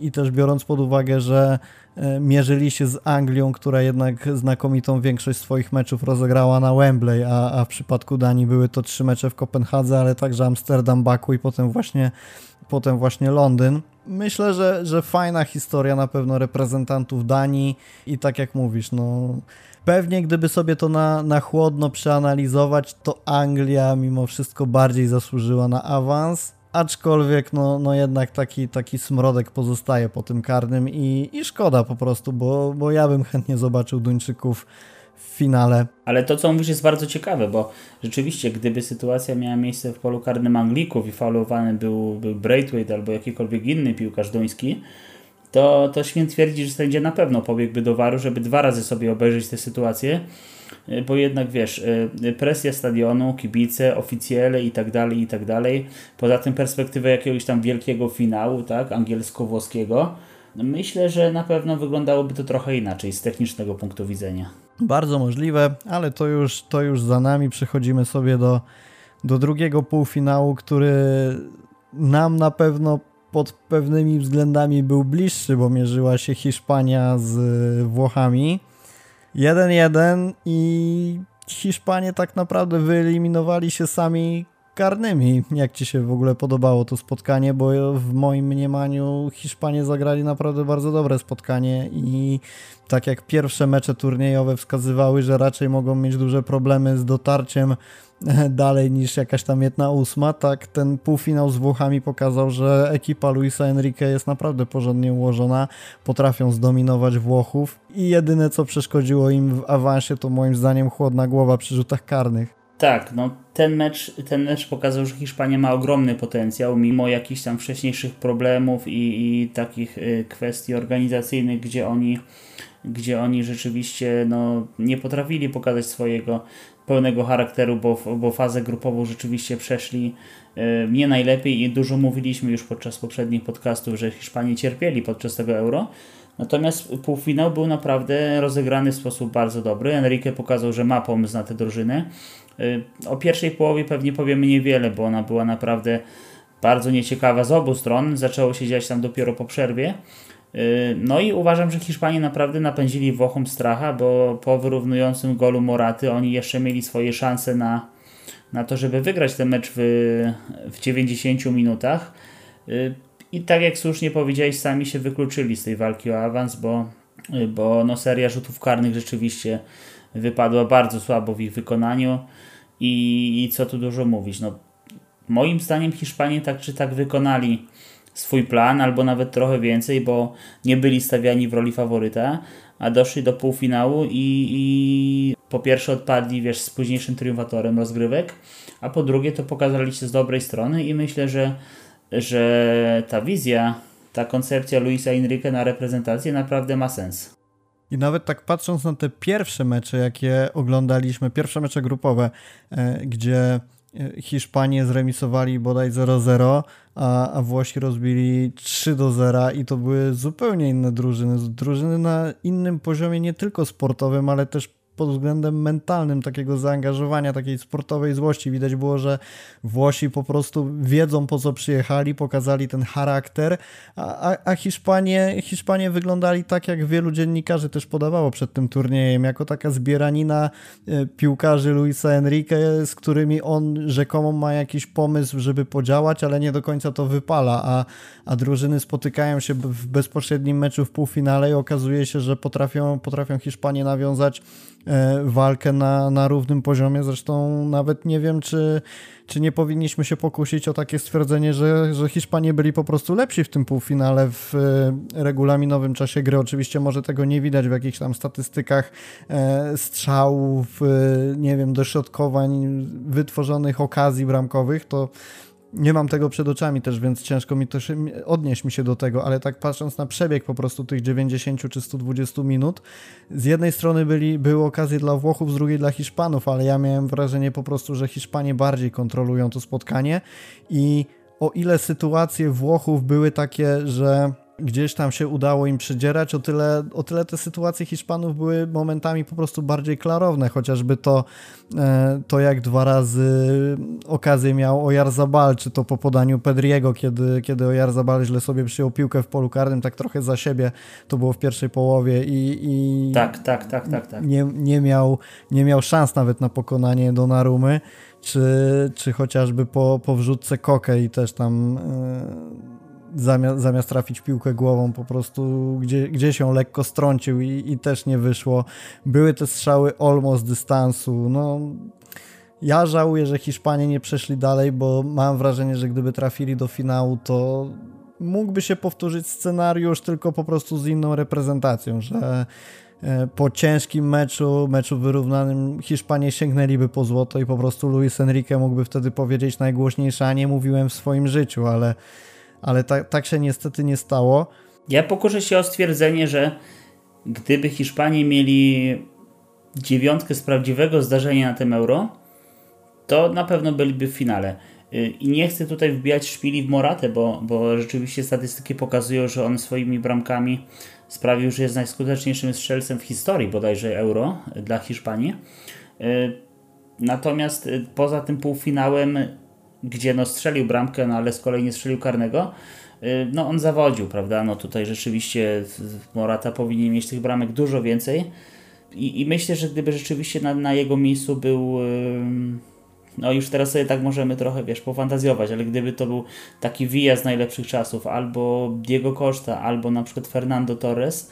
i też biorąc pod uwagę, że e, mierzyli się z Anglią, która jednak znakomitą większość swoich meczów rozegrała na Wembley, a, a w przypadku Danii były to trzy mecze w Kopenhadze, ale także Amsterdam, Baku i potem właśnie, potem właśnie Londyn. Myślę, że, że fajna historia na pewno reprezentantów Danii i tak jak mówisz, no pewnie gdyby sobie to na, na chłodno przeanalizować, to Anglia mimo wszystko bardziej zasłużyła na awans aczkolwiek no, no jednak taki, taki smrodek pozostaje po tym karnym i, i szkoda po prostu, bo, bo ja bym chętnie zobaczył Duńczyków w finale. Ale to, co mówisz, jest bardzo ciekawe, bo rzeczywiście, gdyby sytuacja miała miejsce w polu karnym Anglików i faulowany był, był Braithwaite albo jakikolwiek inny piłkarz duński, to, to śmiem twierdzić, że sędzia na pewno pobiegłby do waru, żeby dwa razy sobie obejrzeć tę sytuację E, bo jednak wiesz, e, presja stadionu, kibice, oficjele i tak dalej, i tak dalej. Poza tym perspektywę jakiegoś tam wielkiego finału, tak, angielsko-włoskiego. Myślę, że na pewno wyglądałoby to trochę inaczej z technicznego punktu widzenia. Bardzo możliwe, ale to już, to już za nami. Przechodzimy sobie do, do drugiego półfinału, który nam na pewno pod pewnymi względami był bliższy, bo mierzyła się Hiszpania z Włochami. 1-1 i Hiszpanie tak naprawdę wyeliminowali się sami karnymi. Jak Ci się w ogóle podobało to spotkanie, bo w moim mniemaniu Hiszpanie zagrali naprawdę bardzo dobre spotkanie i tak jak pierwsze mecze turniejowe wskazywały, że raczej mogą mieć duże problemy z dotarciem dalej niż jakaś tam jedna ósma, tak ten półfinał z Włochami pokazał, że ekipa Luisa Enrique jest naprawdę porządnie ułożona, potrafią zdominować Włochów i jedyne co przeszkodziło im w awansie to moim zdaniem chłodna głowa przy rzutach karnych. Tak, no ten mecz, ten mecz pokazał, że Hiszpania ma ogromny potencjał, mimo jakichś tam wcześniejszych problemów i, i takich y, kwestii organizacyjnych, gdzie oni, gdzie oni rzeczywiście no, nie potrafili pokazać swojego pełnego charakteru, bo, bo fazę grupową rzeczywiście przeszli e, nie najlepiej i dużo mówiliśmy już podczas poprzednich podcastów, że Hiszpanie cierpieli podczas tego euro. Natomiast półfinał był naprawdę rozegrany w sposób bardzo dobry. Enrique pokazał, że ma pomysł na tę drużynę. E, o pierwszej połowie pewnie powiemy niewiele, bo ona była naprawdę bardzo nieciekawa z obu stron. Zaczęło się dziać tam dopiero po przerwie. Y, no i uważam, że Hiszpanie naprawdę napędzili Włochom stracha, bo po wyrównującym golu Moraty oni jeszcze mieli swoje szanse na, na to, żeby wygrać ten mecz w, w 90 minutach. Y, I tak jak słusznie powiedziałeś, sami się wykluczyli z tej walki o awans, bo, y, bo no seria rzutów karnych rzeczywiście wypadła bardzo słabo w ich wykonaniu. I, i co tu dużo mówić. No, moim zdaniem Hiszpanie tak czy tak wykonali swój plan, albo nawet trochę więcej, bo nie byli stawiani w roli faworyta, a doszli do półfinału i, i po pierwsze odpadli, wiesz, z późniejszym triumfatorem rozgrywek, a po drugie to pokazali się z dobrej strony i myślę, że, że ta wizja, ta koncepcja Luisa Enrique na reprezentację naprawdę ma sens. I nawet tak patrząc na te pierwsze mecze, jakie oglądaliśmy, pierwsze mecze grupowe, e, gdzie e, Hiszpanie zremisowali bodaj 0-0, a, a Włosi rozbili 3-0 i to były zupełnie inne drużyny. Drużyny na innym poziomie, nie tylko sportowym, ale też pod względem mentalnym takiego zaangażowania, takiej sportowej złości. Widać było, że Włosi po prostu wiedzą po co przyjechali, pokazali ten charakter, a, a, Hiszpanie, Hiszpanie wyglądali tak, jak wielu dziennikarzy też podawało przed tym turniejem, jako taka zbieranina e, piłkarzy Luisa Enrique, z którymi on rzekomo ma jakiś pomysł, żeby podziałać, ale nie do końca to wypala, a, a drużyny spotykają się w bezpośrednim meczu w półfinale i okazuje się, że potrafią, potrafią Hiszpanie nawiązać walkę na, na równym poziomie. Zresztą nawet nie wiem, czy, czy nie powinniśmy się pokusić o takie stwierdzenie, że, że Hiszpanie byli po prostu lepsi w tym półfinale w e, regulaminowym czasie gry. Oczywiście może tego nie widać w jakichś tam statystykach e, strzałów, nie wiem, dośrodkowań, wytworzonych okazji bramkowych, to nie mam tego przed oczami też, więc ciężko mi też odnieść mi się do tego, ale tak patrząc na przebieg po prostu tych 90 czy 120 minut, z jednej strony byli, były okazje dla Włochów, z drugiej dla Hiszpanów, ale ja miałem wrażenie po prostu, że Hiszpanie bardziej kontrolują to spotkanie i o ile sytuacje Włochów były takie, że gdzieś tam się udało im przydzierać, o tyle, o tyle te sytuacje Hiszpanów były momentami po prostu bardziej klarowne, chociażby to, e, to jak dwa razy okazję miał Ojarzabal, czy to po podaniu Pedriego, kiedy, kiedy Ojarzabal źle sobie przyjął piłkę w polu karnym, tak trochę za siebie, to było w pierwszej połowie i, i tak, tak, tak, tak, tak. Nie, nie, miał, nie miał szans nawet na pokonanie Donarumy, czy, czy chociażby po, po wrzutce Koke i też tam e, zamiast, zamiast trafić piłkę głową, po prostu gdzie, gdzieś ją lekko strącił i, i też nie wyszło. Były te strzały almost dystansu. No, ja żałuję, że Hiszpanie nie przeszli dalej, bo mam wrażenie, że gdyby trafili do finału, to mógłby się powtórzyć scenariusz, tylko po prostu z inną reprezentacją, że e, po ciężkim meczu, meczu wyrównanym, Hiszpanie sięgnęliby po złoto i po prostu Luis Enrique mógłby wtedy powiedzieć najgłośniejsze, a nie mówiłem w swoim życiu, ale ale tak, tak się niestety nie stało. Ja pokuszę się o stwierdzenie, że gdyby Hiszpanie mieli dziewiątkę z prawdziwego zdarzenia na tym euro, to na pewno byliby w finale. Y, I nie chcę tutaj wbijać szpili w Moratę, bo, bo rzeczywiście statystyki pokazują, że on swoimi bramkami sprawił, że jest najskuteczniejszym strzelcem w historii bodajże euro dla Hiszpanii. Y, natomiast y, poza tym półfinałem gdzie no strzelił bramkę, no ale z kolei nie strzelił karnego, y, no on zawodził, prawda? No tutaj rzeczywiście Morata powinien mieć tych bramek dużo więcej i, i myślę, że gdyby rzeczywiście na, na jego miejscu był no już teraz sobie tak możemy trochę, wiesz, pofantazjować, ale gdyby to był taki Villa z najlepszych czasów, albo Diego Costa, albo na przykład Fernando Torres,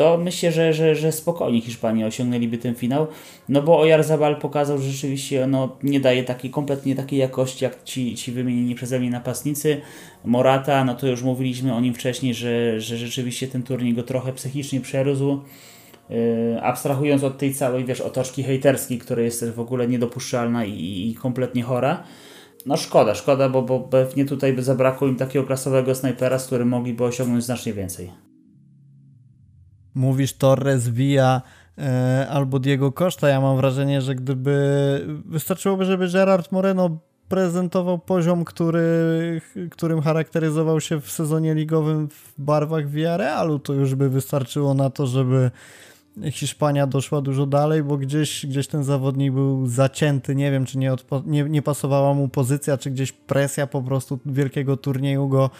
to myślę, że, że, że spokojnie Hiszpanie osiągnęliby ten finał, no bo Oyarzabal pokazał, że rzeczywiście no, nie daje takiej, kompletnie takiej jakości jak ci, ci wymienieni przeze mnie napastnicy. Morata, no to już mówiliśmy o nim wcześniej, że, że rzeczywiście ten turniej go trochę psychicznie przerósł. Yy, abstrahując od tej całej, wiesz, otoczki hejterskiej, która jest też w ogóle niedopuszczalna i, i kompletnie chora. No szkoda, szkoda, bo, bo pewnie tutaj by zabrakło im takiego klasowego snajpera, z którym mogliby osiągnąć znacznie więcej mówisz Torres, Villa e, albo Diego Costa, ja mam wrażenie, że gdyby wystarczyłoby, żeby Gerard Moreno prezentował poziom, który, którym charakteryzował się w sezonie ligowym w barwach Villarrealu, to już by wystarczyło na to, żeby Hiszpania doszła dużo dalej, bo gdzieś, gdzieś ten zawodnik był zacięty, nie wiem, czy nie, nie, nie pasowała mu pozycja, czy gdzieś presja po prostu wielkiego turnieju go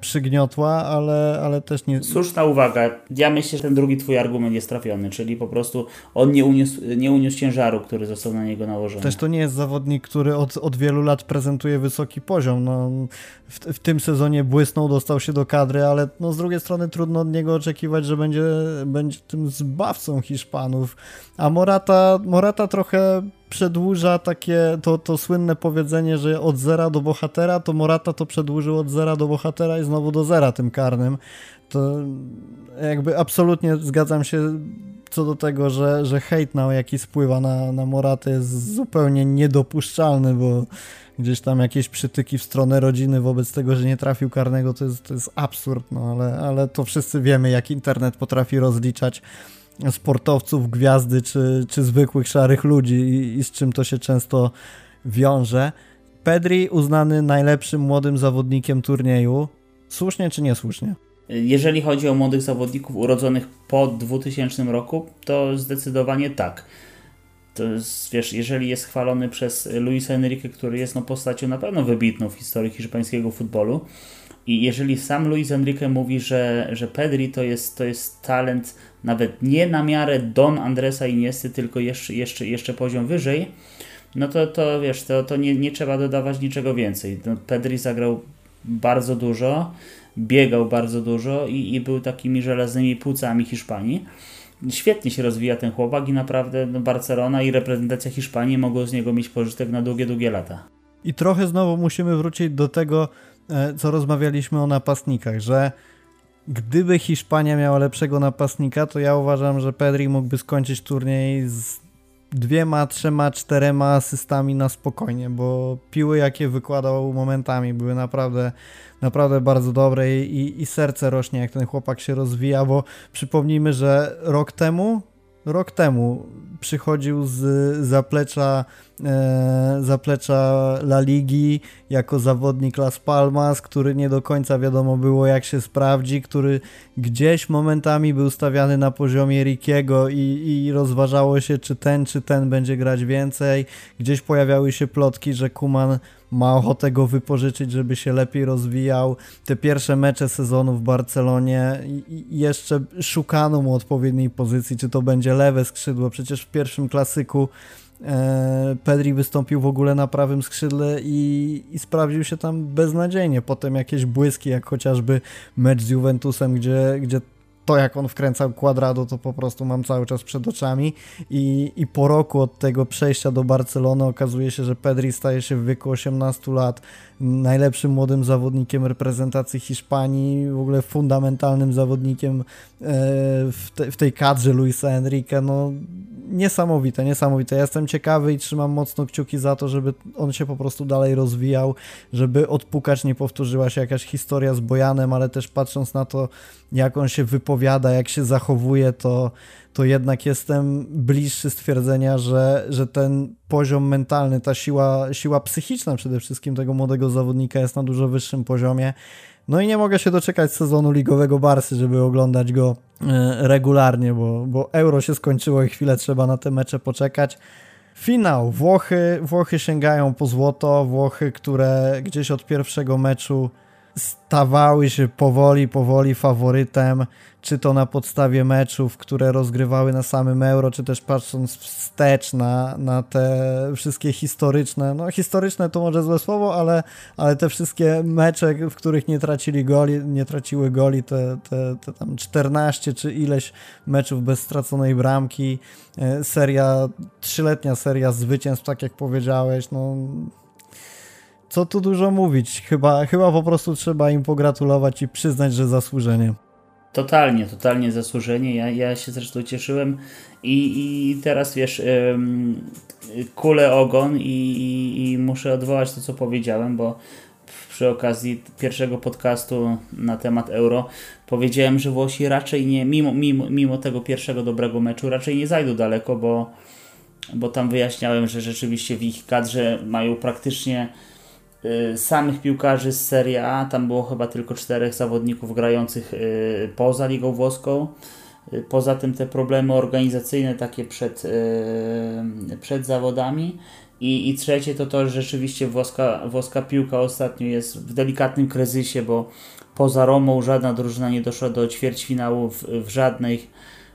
przygniotła, ale, ale też nie... Słuszna uwaga. Ja myślę, że ten drugi twój argument jest trafiony, czyli po prostu on nie uniósł, nie uniósł ciężaru, który został na niego nałożony. Też to nie jest zawodnik, który od, od wielu lat prezentuje wysoki poziom. No, w, w tym sezonie błysnął, dostał się do kadry, ale no, z drugiej strony trudno od niego oczekiwać, że będzie, będzie tym zbawcą Hiszpanów. A Morata, Morata trochę przedłuża takie to, to słynne powiedzenie, że od zera do bohatera, to Morata to przedłużył od zera do bohatera i znowu do zera tym karnym. To jakby absolutnie zgadzam się co do tego, że, że hejt na jaki spływa na, na Moratę jest zupełnie niedopuszczalny, bo gdzieś tam jakieś przytyki w stronę rodziny wobec tego, że nie trafił karnego, to jest, to jest absurd, no ale, ale to wszyscy wiemy, jak internet potrafi rozliczać sportowców, gwiazdy czy, czy zwykłych szarych ludzi i, i z czym to się często wiąże. Pedri uznany najlepszym młodym zawodnikiem turnieju. Słusznie czy niesłusznie? Jeżeli chodzi o młodych zawodników urodzonych po 2000 roku, to zdecydowanie tak. To jest, wiesz, jeżeli jest chwalony przez Luisa Enrique, który jest no, postacią na pewno wybitną w historii hiszpańskiego futbolu, i jeżeli sam Luis Enrique mówi, że, że Pedri to jest, to jest talent nawet nie na miarę Don Andresa Iniesty, tylko jeszcze, jeszcze, jeszcze poziom wyżej, no to, to wiesz, to, to nie, nie trzeba dodawać niczego więcej. No, Pedri zagrał bardzo dużo, biegał bardzo dużo i, i był takimi żelaznymi płucami Hiszpanii. Świetnie się rozwija ten chłopak i naprawdę no, Barcelona i reprezentacja Hiszpanii mogą z niego mieć pożytek na długie, długie lata. I trochę znowu musimy wrócić do tego, e, co rozmawialiśmy o napastnikach, że gdyby Hiszpania miała lepszego napastnika, to ja uważam, że Pedri mógłby skończyć turniej z dwiema, trzema, czterema asystami na spokojnie, bo piły jakie wykładał momentami były naprawdę, naprawdę bardzo dobre i, i serce rośnie jak ten chłopak się rozwija, bo przypomnijmy, że rok temu rok temu przychodził z zaplecza, zaplecza La Ligi jako zawodnik Las Palmas, który nie do końca wiadomo było jak się sprawdzi, który gdzieś momentami był stawiany na poziomie Rikiego i, i rozważało się czy ten czy ten będzie grać więcej. Gdzieś pojawiały się plotki, że Kuman ma ochotę go wypożyczyć, żeby się lepiej rozwijał. Te pierwsze mecze sezonu w Barcelonie jeszcze szukano mu odpowiedniej pozycji, czy to będzie lewe skrzydło. Przecież w pierwszym klasyku e, Pedri wystąpił w ogóle na prawym skrzydle i, i sprawdził się tam beznadziejnie. Potem jakieś błyski, jak chociażby mecz z Juventusem, gdzie, gdzie to jak on wkręcał kwadrado, to po prostu mam cały czas przed oczami i, i po roku od tego przejścia do Barcelony okazuje się, że Pedri staje się w wieku 18 lat najlepszym młodym zawodnikiem reprezentacji Hiszpanii, w ogóle fundamentalnym zawodnikiem e, w, te, w tej kadrze Luisa Enrique, no niesamowite, niesamowite. Ja jestem ciekawy i trzymam mocno kciuki za to, żeby on się po prostu dalej rozwijał, żeby odpukać nie powtórzyła się jakaś historia z Bojanem, ale też patrząc na to, jak on się wypowiada, jak się zachowuje, to, to jednak jestem bliższy stwierdzenia, że, że ten poziom mentalny, ta siła, siła psychiczna przede wszystkim tego młodego zawodnika jest na dużo wyższym poziomie. No i nie mogę się doczekać sezonu ligowego Barsy, żeby oglądać go e, regularnie, bo, bo euro się skończyło i chwilę trzeba na te mecze poczekać. Finał. Włochy, Włochy sięgają po złoto. Włochy, które gdzieś od pierwszego meczu stawały się powoli, powoli faworytem, czy to na podstawie meczów, które rozgrywały na samym Euro, czy też patrząc wstecz na, na te wszystkie historyczne, no historyczne to może złe słowo, ale, ale te wszystkie mecze, w których nie tracili goli, nie traciły goli, te, te, te tam 14 czy ileś meczów bez straconej bramki, e, seria, trzyletnia seria zwycięstw, tak jak powiedziałeś, no co tu dużo mówić. Chyba, chyba po prostu trzeba im pogratulować i przyznać, że zasłużenie. Totalnie, totalnie zasłużenie. Ja, ja się zresztą cieszyłem i, i teraz wiesz, ym, kulę ogon i, i, i muszę odwołać to, co powiedziałem, bo przy okazji pierwszego podcastu na temat euro powiedziałem, że Włosi raczej nie, mimo, mimo, mimo tego pierwszego dobrego meczu, raczej nie zajdą daleko, bo, bo tam wyjaśniałem, że rzeczywiście w ich kadrze mają praktycznie samych piłkarzy z Serie A, tam było chyba tylko czterech zawodników grających y, poza Ligą Włoską. Y, poza tym te problemy organizacyjne takie przed, przed zawodami. I, I trzecie to to, że rzeczywiście włoska, włoska piłka ostatnio jest w delikatnym kryzysie, bo poza Romą żadna drużyna nie doszła do ćwierćfinału w, w, żadnych,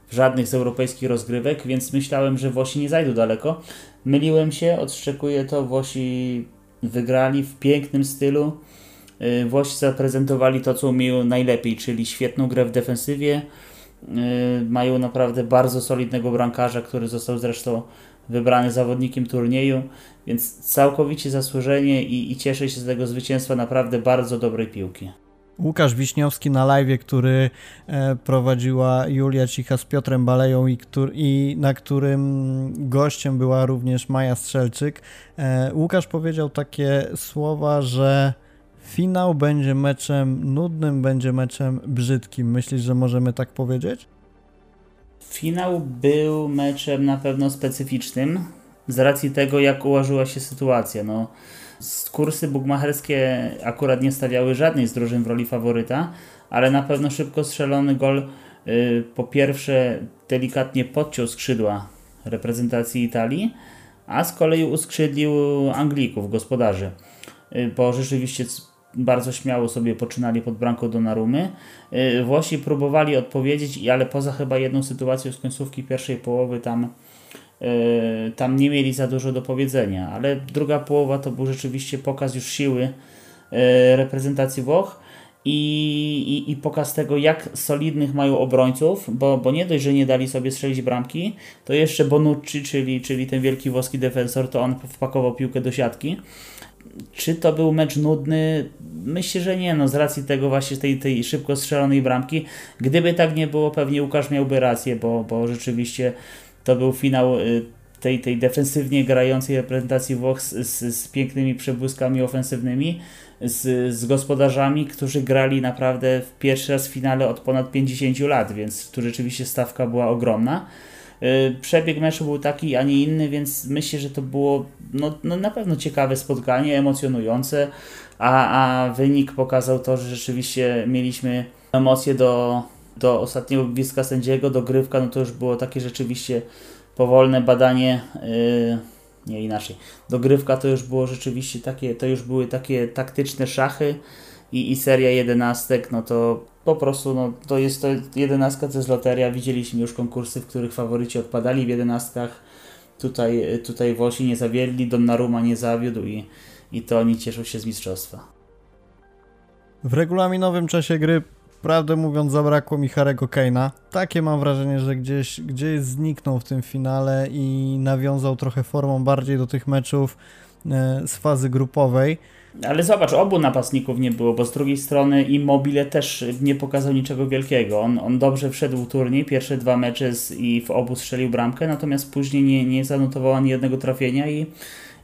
w żadnych z europejskich rozgrywek, więc myślałem, że Włosi nie zajdą daleko. Myliłem się, odszczekuję to, Włosi wygrali w pięknym stylu. Y, Włosi zaprezentowali to, co umieją najlepiej, czyli świetną grę w defensywie. Y, mają naprawdę bardzo solidnego brankarza, który został zresztą wybrany zawodnikiem turnieju, więc całkowicie zasłużenie i, i cieszę się z tego zwycięstwa naprawdę bardzo dobrej piłki. Łukasz Wiśniowski na live, który e, prowadziła Julia Cicha z Piotrem Baleją i, który, i na którym gościem była również Maja Strzelczyk. E, Łukasz powiedział takie słowa, że finał będzie meczem nudnym, będzie meczem brzydkim. Myślisz, że możemy tak powiedzieć? Finał był meczem na pewno specyficznym z racji tego, jak ułożyła się sytuacja. No, kursy bugmacherskie akurat nie stawiały żadnej z drużyn w roli faworyta, ale na pewno szybko strzelony gol y, po pierwsze delikatnie podciął skrzydła reprezentacji Italii, a z kolei uskrzydlił Anglików, gospodarzy, bo rzeczywiście bardzo śmiało sobie poczynali pod bramką Donnarumy. Y, Włosi próbowali odpowiedzieć, ale poza chyba jedną sytuacją z końcówki pierwszej połowy tam tam nie mieli za dużo do powiedzenia, ale druga połowa to był rzeczywiście pokaz już siły e, reprezentacji Włoch i, i, i pokaz tego, jak solidnych mają obrońców, bo, bo nie dość, że nie dali sobie strzelić bramki, to jeszcze Bonucci, czyli, czyli ten wielki włoski defensor, to on wpakował piłkę do siatki. Czy to był mecz nudny? Myślę, że nie, no z racji tego właśnie tej, tej szybko strzelonej bramki. Gdyby tak nie było, pewnie Łukasz miałby rację, bo, bo rzeczywiście to był finał y, tej, tej defensywnie grającej reprezentacji Włoch z, z, z pięknymi przebłyskami ofensywnymi, z, z gospodarzami, którzy grali naprawdę w pierwszy raz w finale od ponad 50 lat, więc tu rzeczywiście stawka była ogromna. Y, przebieg meczu był taki, a nie inny, więc myślę, że to było no, no na pewno ciekawe spotkanie, emocjonujące, a, a wynik pokazał to, że rzeczywiście mieliśmy emocje do, do ostatniego gwizdka sędziego, dogrywka, no to już było takie rzeczywiście powolne badanie, yy, nie inaczej. Dogrywka to już było rzeczywiście takie, to już były takie taktyczne szachy i, i seria jedenastek, no to po prostu, no to jest to jedenastka to jest loteria, widzieliśmy już konkursy, w których faworyci odpadali w jedenastkach, tutaj, tutaj Włosi nie zawiedli, Donnarumma nie zawiódł i, i to oni cieszą się z mistrzostwa. W regulaminowym czasie gry Prawdę mówiąc, zabrakło mi Harego Kane'a. Takie mam wrażenie, że gdzieś, gdzieś zniknął w tym finale i nawiązał trochę formą bardziej do tych meczów e, z fazy grupowej. Ale zobacz, obu napastników nie było, bo z drugiej strony Immobile też nie pokazał niczego wielkiego. On, on dobrze wszedł w turniej, pierwsze dwa mecze z, i w obu strzelił bramkę, natomiast później nie, nie zanotował ani jednego trafienia i,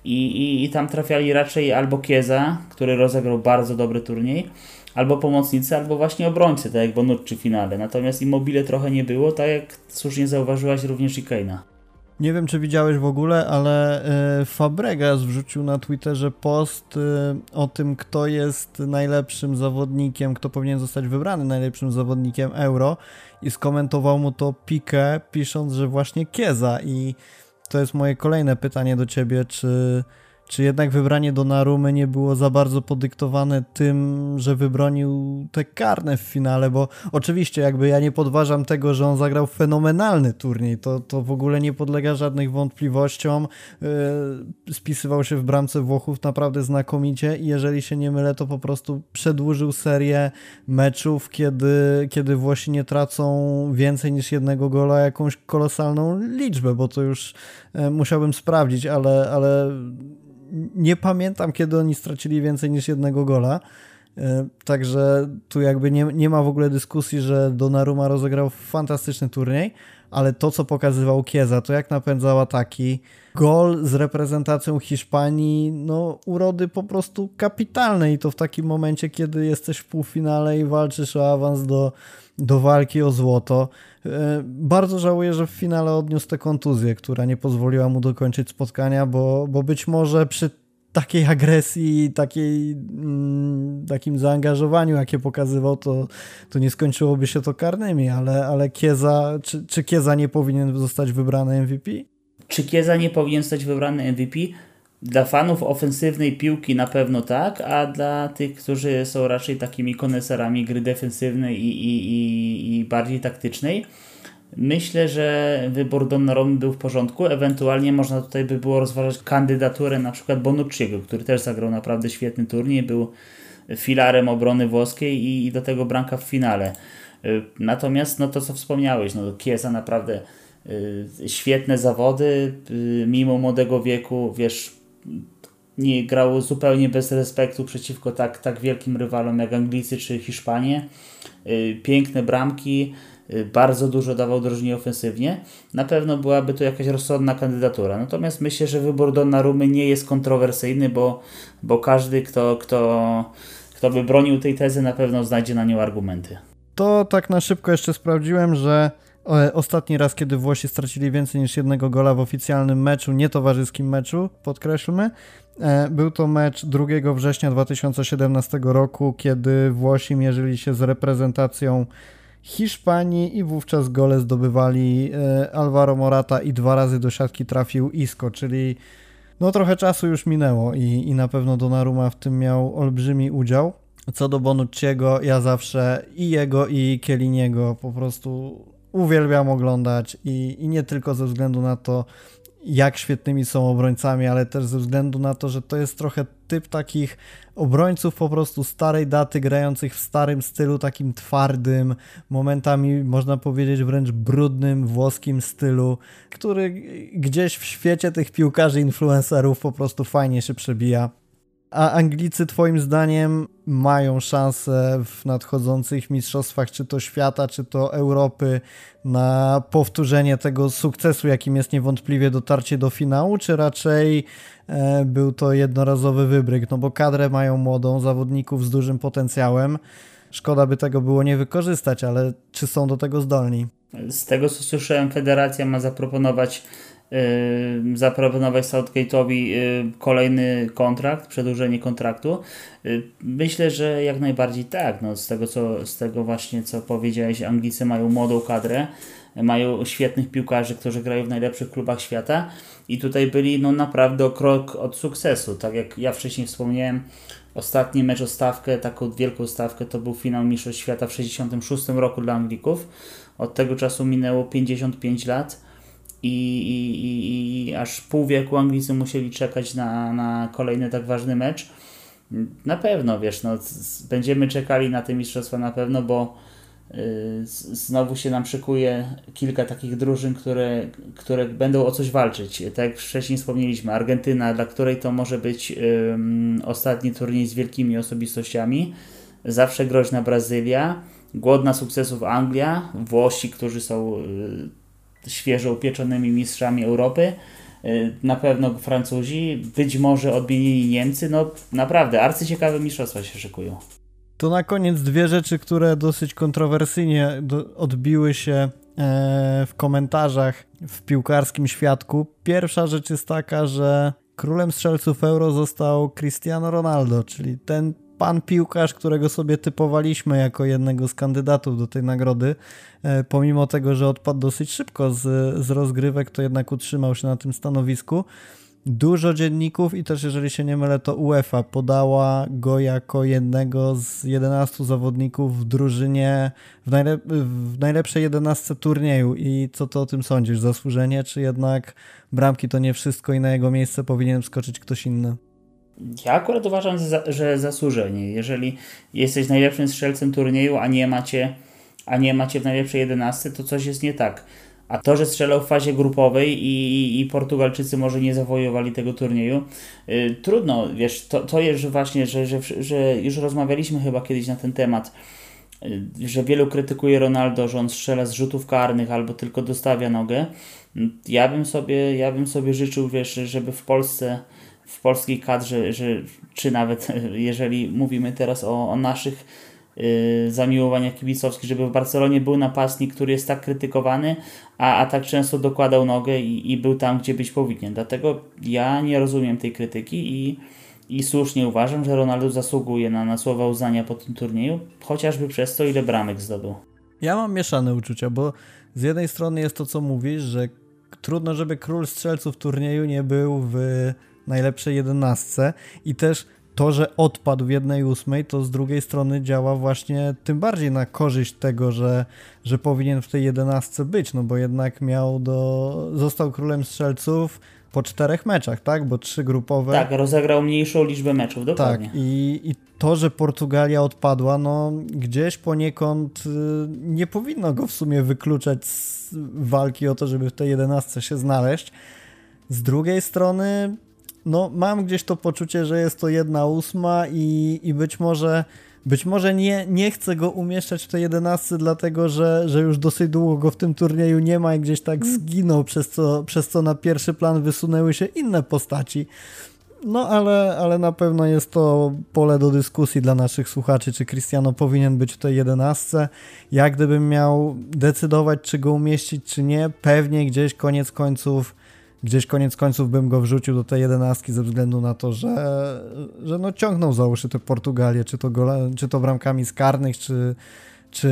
i, i, i tam trafiali raczej albo Kieza, który rozegrał bardzo dobry turniej, albo pomocnicy, albo właśnie obrońcy, tak jak Bonucci w finale. Natomiast Immobile trochę nie było, tak jak słusznie zauważyłaś również i Kane'a. Nie wiem, czy widziałeś w ogóle, ale y, Fabregas wrzucił na Twitterze post y, o tym, kto jest najlepszym zawodnikiem, kto powinien zostać wybrany najlepszym zawodnikiem Euro i skomentował mu to Pique, pisząc, że właśnie Kieza i to jest moje kolejne pytanie do ciebie, czy czy jednak wybranie Donnarumy nie było za bardzo podyktowane tym, że wybronił te karne w finale, bo oczywiście jakby ja nie podważam tego, że on zagrał fenomenalny turniej, to, to w ogóle nie podlega żadnych wątpliwościom, yy, spisywał się w bramce Włochów naprawdę znakomicie i jeżeli się nie mylę, to po prostu przedłużył serię meczów, kiedy, kiedy Włosi nie tracą więcej niż jednego gola, jakąś kolosalną liczbę, bo to już yy, musiałbym sprawdzić, ale, ale nie pamiętam, kiedy oni stracili więcej niż jednego gola. E, także tu jakby nie, nie ma w ogóle dyskusji, że Donnarumma rozegrał fantastyczny turniej, ale to, co pokazywał Kieza, to jak napędzał ataki, gol z reprezentacją Hiszpanii, no urody po prostu kapitalne i to w takim momencie, kiedy jesteś w półfinale i walczysz o awans do, do walki o złoto. E, bardzo żałuję, że w finale odniósł tę kontuzję, która nie pozwoliła mu dokończyć spotkania, bo, bo być może przy takiej agresji, takiej, mm, takim zaangażowaniu, jakie pokazywał, to, to nie skończyłoby się to karnymi, ale, ale Kieza, czy, czy Kieza nie powinien zostać wybrany MVP? Czy Kieza nie powinien zostać wybrany MVP? Dla fanów ofensywnej piłki na pewno tak, a dla tych, którzy są raczej takimi koneserami gry defensywnej i, i, i, i bardziej taktycznej, myślę, że wybór Donnarummy był w porządku. Ewentualnie można tutaj by było rozważać kandydaturę na przykład Bonucciego, który też zagrał naprawdę świetny turniej, był filarem obrony włoskiej i, i do tego branka w finale. Y, natomiast no to co wspomniałeś, no Kiesa naprawdę y, świetne zawody, y, mimo młodego wieku, wiesz, nie grał zupełnie bez respektu przeciwko tak, tak wielkim rywalom jak Anglicy czy Hiszpanie. Y, piękne bramki, y, bardzo dużo dawał drużynie ofensywnie. Na pewno byłaby to jakaś rozsądna kandydatura. Natomiast myślę, że wybór Donnarumy nie jest kontrowersyjny, bo, bo każdy, kto, kto, kto by bronił tej tezy, na pewno znajdzie na nią argumenty. To tak na szybko jeszcze sprawdziłem, że ostatni raz, kiedy Włosi stracili więcej niż jednego gola w oficjalnym meczu, nietowarzyskim meczu, podkreślmy, e, był to mecz 2 września 2017 roku, kiedy Włosi mierzyli się z reprezentacją Hiszpanii i wówczas gole zdobywali e, Alvaro Morata i dwa razy do siatki trafił Isco, czyli no trochę czasu już minęło i, i na pewno Donnarumma w tym miał olbrzymi udział. Co do Bonucciego, ja zawsze i jego, i Kieliniego po prostu uwielbiam oglądać i, i nie tylko ze względu na to, jak świetnymi są obrońcami, ale też ze względu na to, że to jest trochę typ takich obrońców po prostu starej daty, grających w starym stylu, takim twardym, momentami można powiedzieć wręcz brudnym, włoskim stylu, który gdzieś w świecie tych piłkarzy, influencerów po prostu fajnie się przebija. A Anglicy, Twoim zdaniem, mają szansę w nadchodzących mistrzostwach, czy to świata, czy to Europy, na powtórzenie tego sukcesu, jakim jest niewątpliwie dotarcie do finału, czy raczej e, był to jednorazowy wybryk? No bo kadrę mają młodą, zawodników z dużym potencjałem. Szkoda by tego było nie wykorzystać, ale czy są do tego zdolni? Z tego co słyszałem, federacja ma zaproponować zaproponować Southgate'owi kolejny kontrakt, przedłużenie kontraktu. Myślę, że jak najbardziej tak. No, z, tego, co, z tego właśnie, co powiedziałeś, Anglicy mają młodą kadrę, mają świetnych piłkarzy, którzy grają w najlepszych klubach świata i tutaj byli no, naprawdę o krok od sukcesu. Tak jak ja wcześniej wspomniałem, ostatni mecz o stawkę, taką wielką stawkę, to był finał Mistrzostw Świata w 1966 roku dla Anglików. Od tego czasu minęło 55 lat i, i, i aż pół wieku Anglicy musieli czekać na, na kolejny tak ważny mecz. Na pewno, wiesz, no, będziemy czekali na te mistrzostwa na pewno, bo y, znowu się nam szykuje kilka takich drużyn, które, które będą o coś walczyć. Tak jak wcześniej wspomnieliśmy, Argentyna, dla której to może być ostatni turniej z wielkimi osobistościami, zawsze groźna Brazylia, głodna sukcesów Anglia, Włosi, którzy są y, świeżo upieczonymi mistrzami Europy. Y, na pewno Francuzi, być może odmienili Niemcy. No naprawdę, arcyciekawe mistrzostwa się szykują. To na koniec dwie rzeczy, które dosyć kontrowersyjnie odbiły się e, w komentarzach w piłkarskim świadku. Pierwsza rzecz jest taka, że królem strzelców euro został Cristiano Ronaldo, czyli ten pan piłkarz, którego sobie typowaliśmy jako jednego z kandydatów do tej nagrody, e, pomimo tego, że odpadł dosyć szybko z, z rozgrywek, to jednak utrzymał się na tym stanowisku. Dużo dzienników i też, jeżeli się nie mylę, to UEFA podała go jako jednego z 11 zawodników w drużynie w, najlep w najlepszej 11 turnieju. I co ty o tym sądzisz? Zasłużenie, czy jednak bramki to nie wszystko i na jego miejsce powinien wskoczyć ktoś inny? Ja akurat uważam, że zasłużenie. Jeżeli jesteś najlepszym strzelcem turnieju, a nie macie, a nie macie w najlepszej 11, to coś jest nie tak. A to, że strzelał w fazie grupowej i, i Portugalczycy może nie zawojowali tego turnieju, yy, trudno, wiesz, to, to jest właśnie, że, że, że już rozmawialiśmy chyba kiedyś na ten temat, yy, że wielu krytykuje Ronaldo, że on strzela z rzutów karnych albo tylko dostawia nogę. Ja bym sobie, ja bym sobie życzył, wiesz, żeby w Polsce w polskiej kadrze, że, czy nawet jeżeli mówimy teraz o, o naszych yy, zamiłowaniach kibicowskich, żeby w Barcelonie był napastnik, który jest tak krytykowany, a, a tak często dokładał nogę i, i był tam, gdzie być powinien. Dlatego ja nie rozumiem tej krytyki i, i słusznie uważam, że Ronaldo zasługuje na, na słowa uznania po tym turnieju, chociażby przez to, ile bramek zdobył. Ja mam mieszane uczucia, bo z jednej strony jest to, co mówisz, że trudno, żeby król strzelców turnieju nie był w najlepszej jedenastce i też to, że odpadł w jednej ósmej, to z drugiej strony działa właśnie tym bardziej na korzyść tego, że, że powinien w tej jedenastce być, no bo jednak miał do... został królem strzelców po czterech meczach, tak? Bo trzy grupowe. Tak, rozegrał mniejszą liczbę meczów, dokładnie. Tak, i, i to, że Portugalia odpadła, no gdzieś poniekąd y, nie powinno go w sumie wykluczać z walki o to, żeby w tej jedenastce się znaleźć. Z drugiej strony no mam gdzieś to poczucie, że jest to jedna ósma i, i być może być może nie, nie chcę go umieszczać w tej jedenastce, dlatego że, że już dosyć długo go w tym turnieju nie ma i gdzieś tak mm. zginął, przez co, przez co na pierwszy plan wysunęły się inne postaci. No ale, ale na pewno jest to pole do dyskusji dla naszych słuchaczy, czy Cristiano powinien być w tej jedenastce. Jak gdybym miał decydować, czy go umieścić, czy nie, pewnie gdzieś koniec końców gdzieś koniec końców bym go wrzucił do tej jedenastki ze względu na to, że, że no ciągnął za uszy tę Portugalię, czy to, gole, czy to bramkami z karnych, czy, czy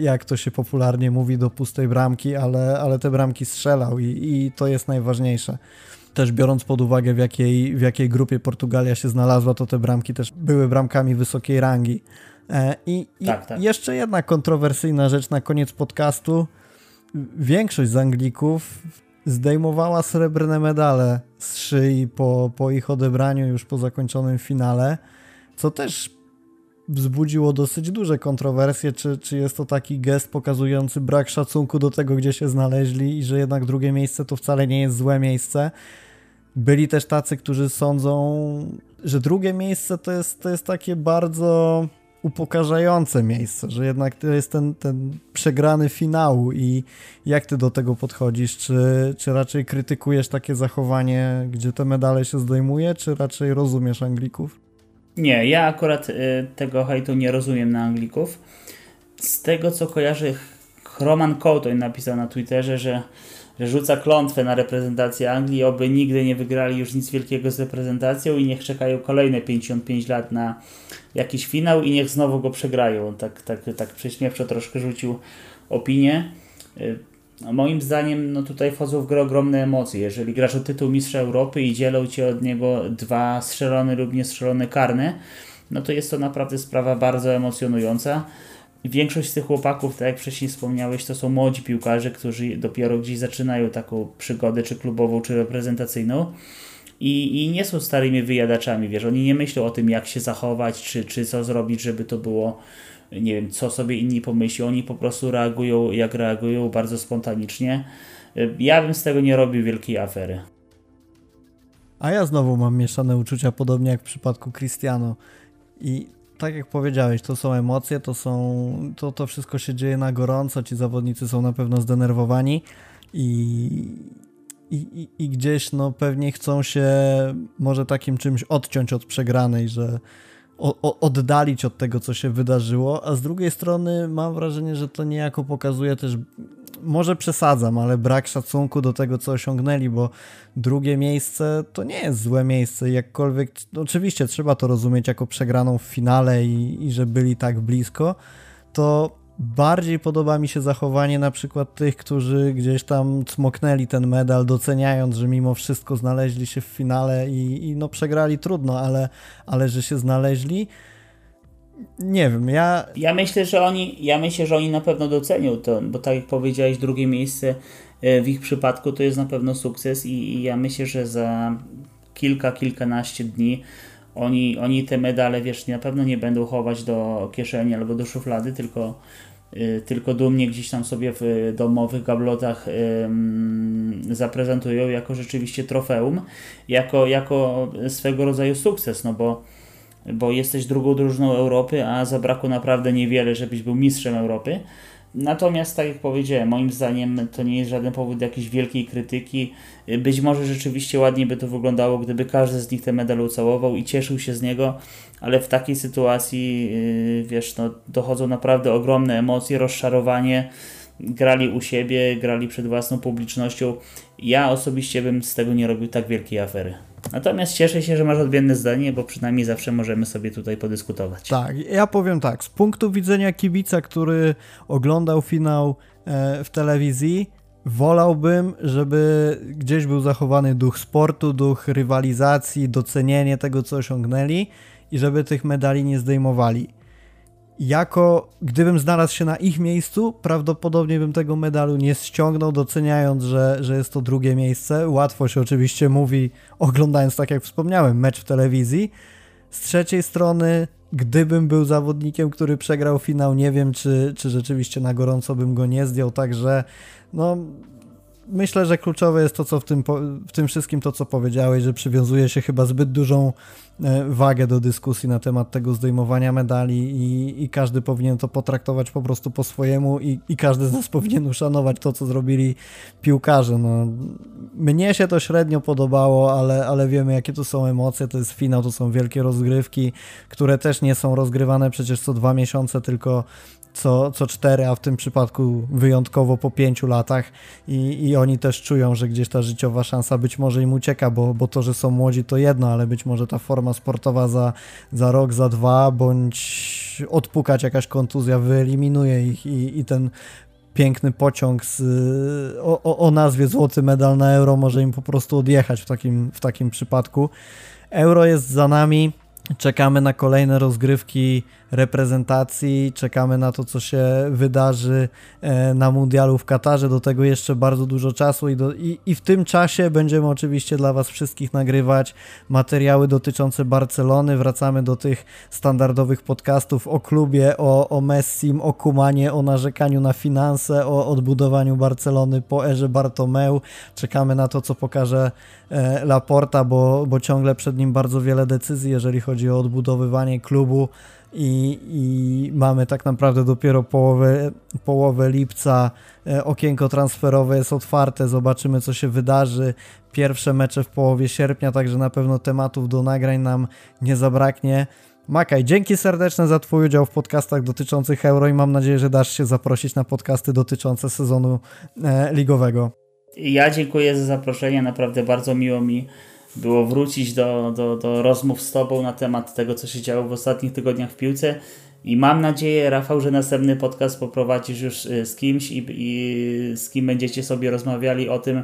jak to się popularnie mówi, do pustej bramki, ale, ale te bramki strzelał i, i to jest najważniejsze. Też biorąc pod uwagę, w jakiej, w jakiej grupie Portugalia się znalazła, to te bramki też były bramkami wysokiej rangi. E, I, tak, tak. jeszcze jedna kontrowersyjna rzecz na koniec podcastu. Większość z Anglików zdejmowała srebrne medale z szyi po, po ich odebraniu już po zakończonym finale, co też wzbudziło dosyć duże kontrowersje, czy, czy jest to taki gest pokazujący brak szacunku do tego, gdzie się znaleźli i że jednak drugie miejsce to wcale nie jest złe miejsce. Byli też tacy, którzy sądzą, że drugie miejsce to jest, to jest takie bardzo upokarzające miejsce, że jednak to jest ten, ten przegrany finał i jak ty do tego podchodzisz? Czy, czy raczej krytykujesz takie zachowanie, gdzie te medale się zdejmuje, czy raczej rozumiesz Anglików? Nie, ja akurat y, tego hejtu nie rozumiem na Anglików. Z tego co kojarzy, Roman Coutoin napisał na Twitterze, że że rzuca klątwę na reprezentację Anglii, oby nigdy nie wygrali już nic wielkiego z reprezentacją i niech czekają kolejne 55 lat na jakiś finał i niech znowu go przegrają. Tak, tak, tak prześmiewczo troszkę rzucił opinię. Y, moim zdaniem no tutaj wchodzą w grę ogromne emocje. Jeżeli grasz o tytuł Mistrza Europy i dzielą Cię od niego dwa strzelone lub niestrzelone karne, no to jest to naprawdę sprawa bardzo emocjonująca. Większość z tych chłopaków, tak jak wcześniej wspomniałeś, to są młodzi piłkarze, którzy dopiero gdzieś zaczynają taką przygodę, czy klubową, czy reprezentacyjną. I, I nie są starymi wyjadaczami, wiesz, oni nie myślą o tym, jak się zachować, czy, czy co zrobić, żeby to było, nie wiem, co sobie inni pomyślą. Oni po prostu reagują, jak reagują, bardzo spontanicznie. Ja bym z tego nie robił wielkiej afery. A ja znowu mam mieszane uczucia, podobnie jak w przypadku Cristiano. I tak jak powiedziałeś, to są emocje, to są, to, to wszystko się dzieje na gorąco, ci zawodnicy są na pewno zdenerwowani i, i, i, gdzieś no pewnie chcą się może takim czymś odciąć od przegranej, że o, oddalić od tego, co się wydarzyło, a z drugiej strony mam wrażenie, że to niejako pokazuje też może przesadzam, ale brak szacunku do tego, co osiągnęli, bo drugie miejsce to nie jest złe miejsce. Jakkolwiek, oczywiście trzeba to rozumieć jako przegraną w finale i, i że byli tak blisko, to bardziej podoba mi się zachowanie na przykład tych, którzy gdzieś tam cmoknęli ten medal, doceniając, że mimo wszystko znaleźli się w finale i, i no przegrali trudno, ale, ale że się znaleźli nie wiem, ja... Ja myślę, że oni, ja myślę, że oni na pewno docenią to, bo tak jak powiedziałeś, drugie miejsce e, w ich przypadku to jest na pewno sukces i, i ja myślę, że za kilka, kilkanaście dni oni, oni te medale, wiesz, na pewno nie będą chować do kieszeni albo do szuflady, tylko, y, tylko dumnie gdzieś tam sobie w domowych gablotach y, zaprezentują jako rzeczywiście trofeum, jako, jako swego rodzaju sukces, no bo bo jesteś drugą drużyną Europy, a zabrakło naprawdę niewiele, żebyś był mistrzem Europy. Natomiast, tak jak powiedziałem, moim zdaniem to nie jest żaden powód jakiejś wielkiej krytyki. Być może rzeczywiście ładnie by to wyglądało, gdyby każdy z nich ten medal ucałował i cieszył się z niego, ale w takiej sytuacji, yy, wiesz, no, dochodzą naprawdę ogromne emocje, rozczarowanie. Grali u siebie, grali przed własną publicznością. Ja osobiście bym z tego nie robił tak wielkiej afery. Natomiast cieszę się, że masz odmienne zdanie, bo przynajmniej zawsze możemy sobie tutaj podyskutować. Tak, ja powiem tak, z punktu widzenia kibica, który oglądał finał e, w telewizji, wolałbym, żeby gdzieś był zachowany duch sportu, duch rywalizacji, docenienie tego, co osiągnęli i żeby tych medali nie zdejmowali jako gdybym znalazł się na ich miejscu, prawdopodobnie bym tego medalu nie ściągnął, doceniając, że, że jest to drugie miejsce. Łatwo się oczywiście mówi, oglądając, tak jak wspomniałem, mecz w telewizji. Z trzeciej strony, gdybym był zawodnikiem, który przegrał finał, nie wiem, czy, czy rzeczywiście na gorąco bym go nie zdjął, także no myślę, że kluczowe jest to, co w tym, w tym wszystkim to, co powiedziałeś, że przywiązuje się chyba zbyt dużą e, wagę do dyskusji na temat tego zdejmowania medali i, i każdy powinien to potraktować po prostu po swojemu i, i każdy z nas powinien uszanować to, co zrobili piłkarze. No, mnie się to średnio podobało, ale, ale wiemy, jakie to są emocje, to jest finał, to są wielkie rozgrywki, które też nie są rozgrywane przecież co dwa miesiące, tylko co, co cztery, a w tym przypadku wyjątkowo po pięciu latach i, i oni też czują, że gdzieś ta życiowa szansa być może im ucieka, bo, bo to, że są młodzi to jedno, ale być może ta forma sportowa za, za rok, za dwa, bądź odpukać jakaś kontuzja wyeliminuje ich i, i ten piękny pociąg z, o, o nazwie Złoty Medal na Euro może im po prostu odjechać w takim, w takim przypadku. Euro jest za nami, czekamy na kolejne rozgrywki reprezentacji, czekamy na to, co się wydarzy e, na mundialu w Katarze, do tego jeszcze bardzo dużo czasu i, do, i, i w tym czasie będziemy oczywiście dla Was wszystkich nagrywać materiały dotyczące Barcelony, wracamy do tych standardowych podcastów o klubie, o, o Messim, o Kumanie, o narzekaniu na finanse, o odbudowaniu Barcelony po erze Bartomeu, czekamy na to, co pokaże e, Laporta, bo, bo ciągle przed nim bardzo wiele decyzji, jeżeli chodzi o odbudowywanie klubu, i, i mamy tak naprawdę dopiero połowę, połowę lipca. E, okienko transferowe jest otwarte, zobaczymy co się wydarzy. Pierwsze mecze w połowie sierpnia, także na pewno tematów do nagrań nam nie zabraknie. Makaj, dzięki serdeczne za Twój udział w podcastach dotyczących Euro i mam nadzieję, że dasz się zaprosić na podcasty dotyczące sezonu e, ligowego. Ja dziękuję za zaproszenie, naprawdę bardzo miło mi było wrócić do, do, do rozmów z Tobą na temat tego, co się działo w ostatnich tygodniach w piłce. I mam nadzieję, Rafał, że następny podcast poprowadzisz już y, z kimś i, i z kim będziecie sobie rozmawiali o tym,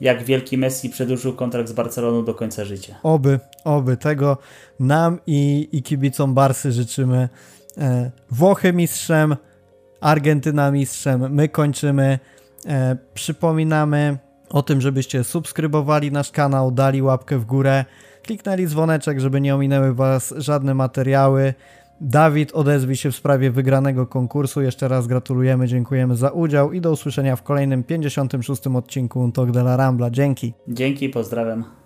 jak wielki Messi przedłużył kontrakt z Barceloną do końca życia. Oby, oby. Tego nam i, i kibicom Barsy życzymy. E, Włochy mistrzem, Argentyna mistrzem. My kończymy. E, przypominamy o tym, żebyście subskrybowali nasz kanał, dali łapkę w górę, kliknęli dzwoneczek, żeby nie ominęły Was żadne materiały. Dawid odezwij się w sprawie wygranego konkursu. Jeszcze raz gratulujemy, dziękujemy za udział i do usłyszenia w kolejnym 56. odcinku Talk de la Rambla. Dzięki. Dzięki, pozdrawiam.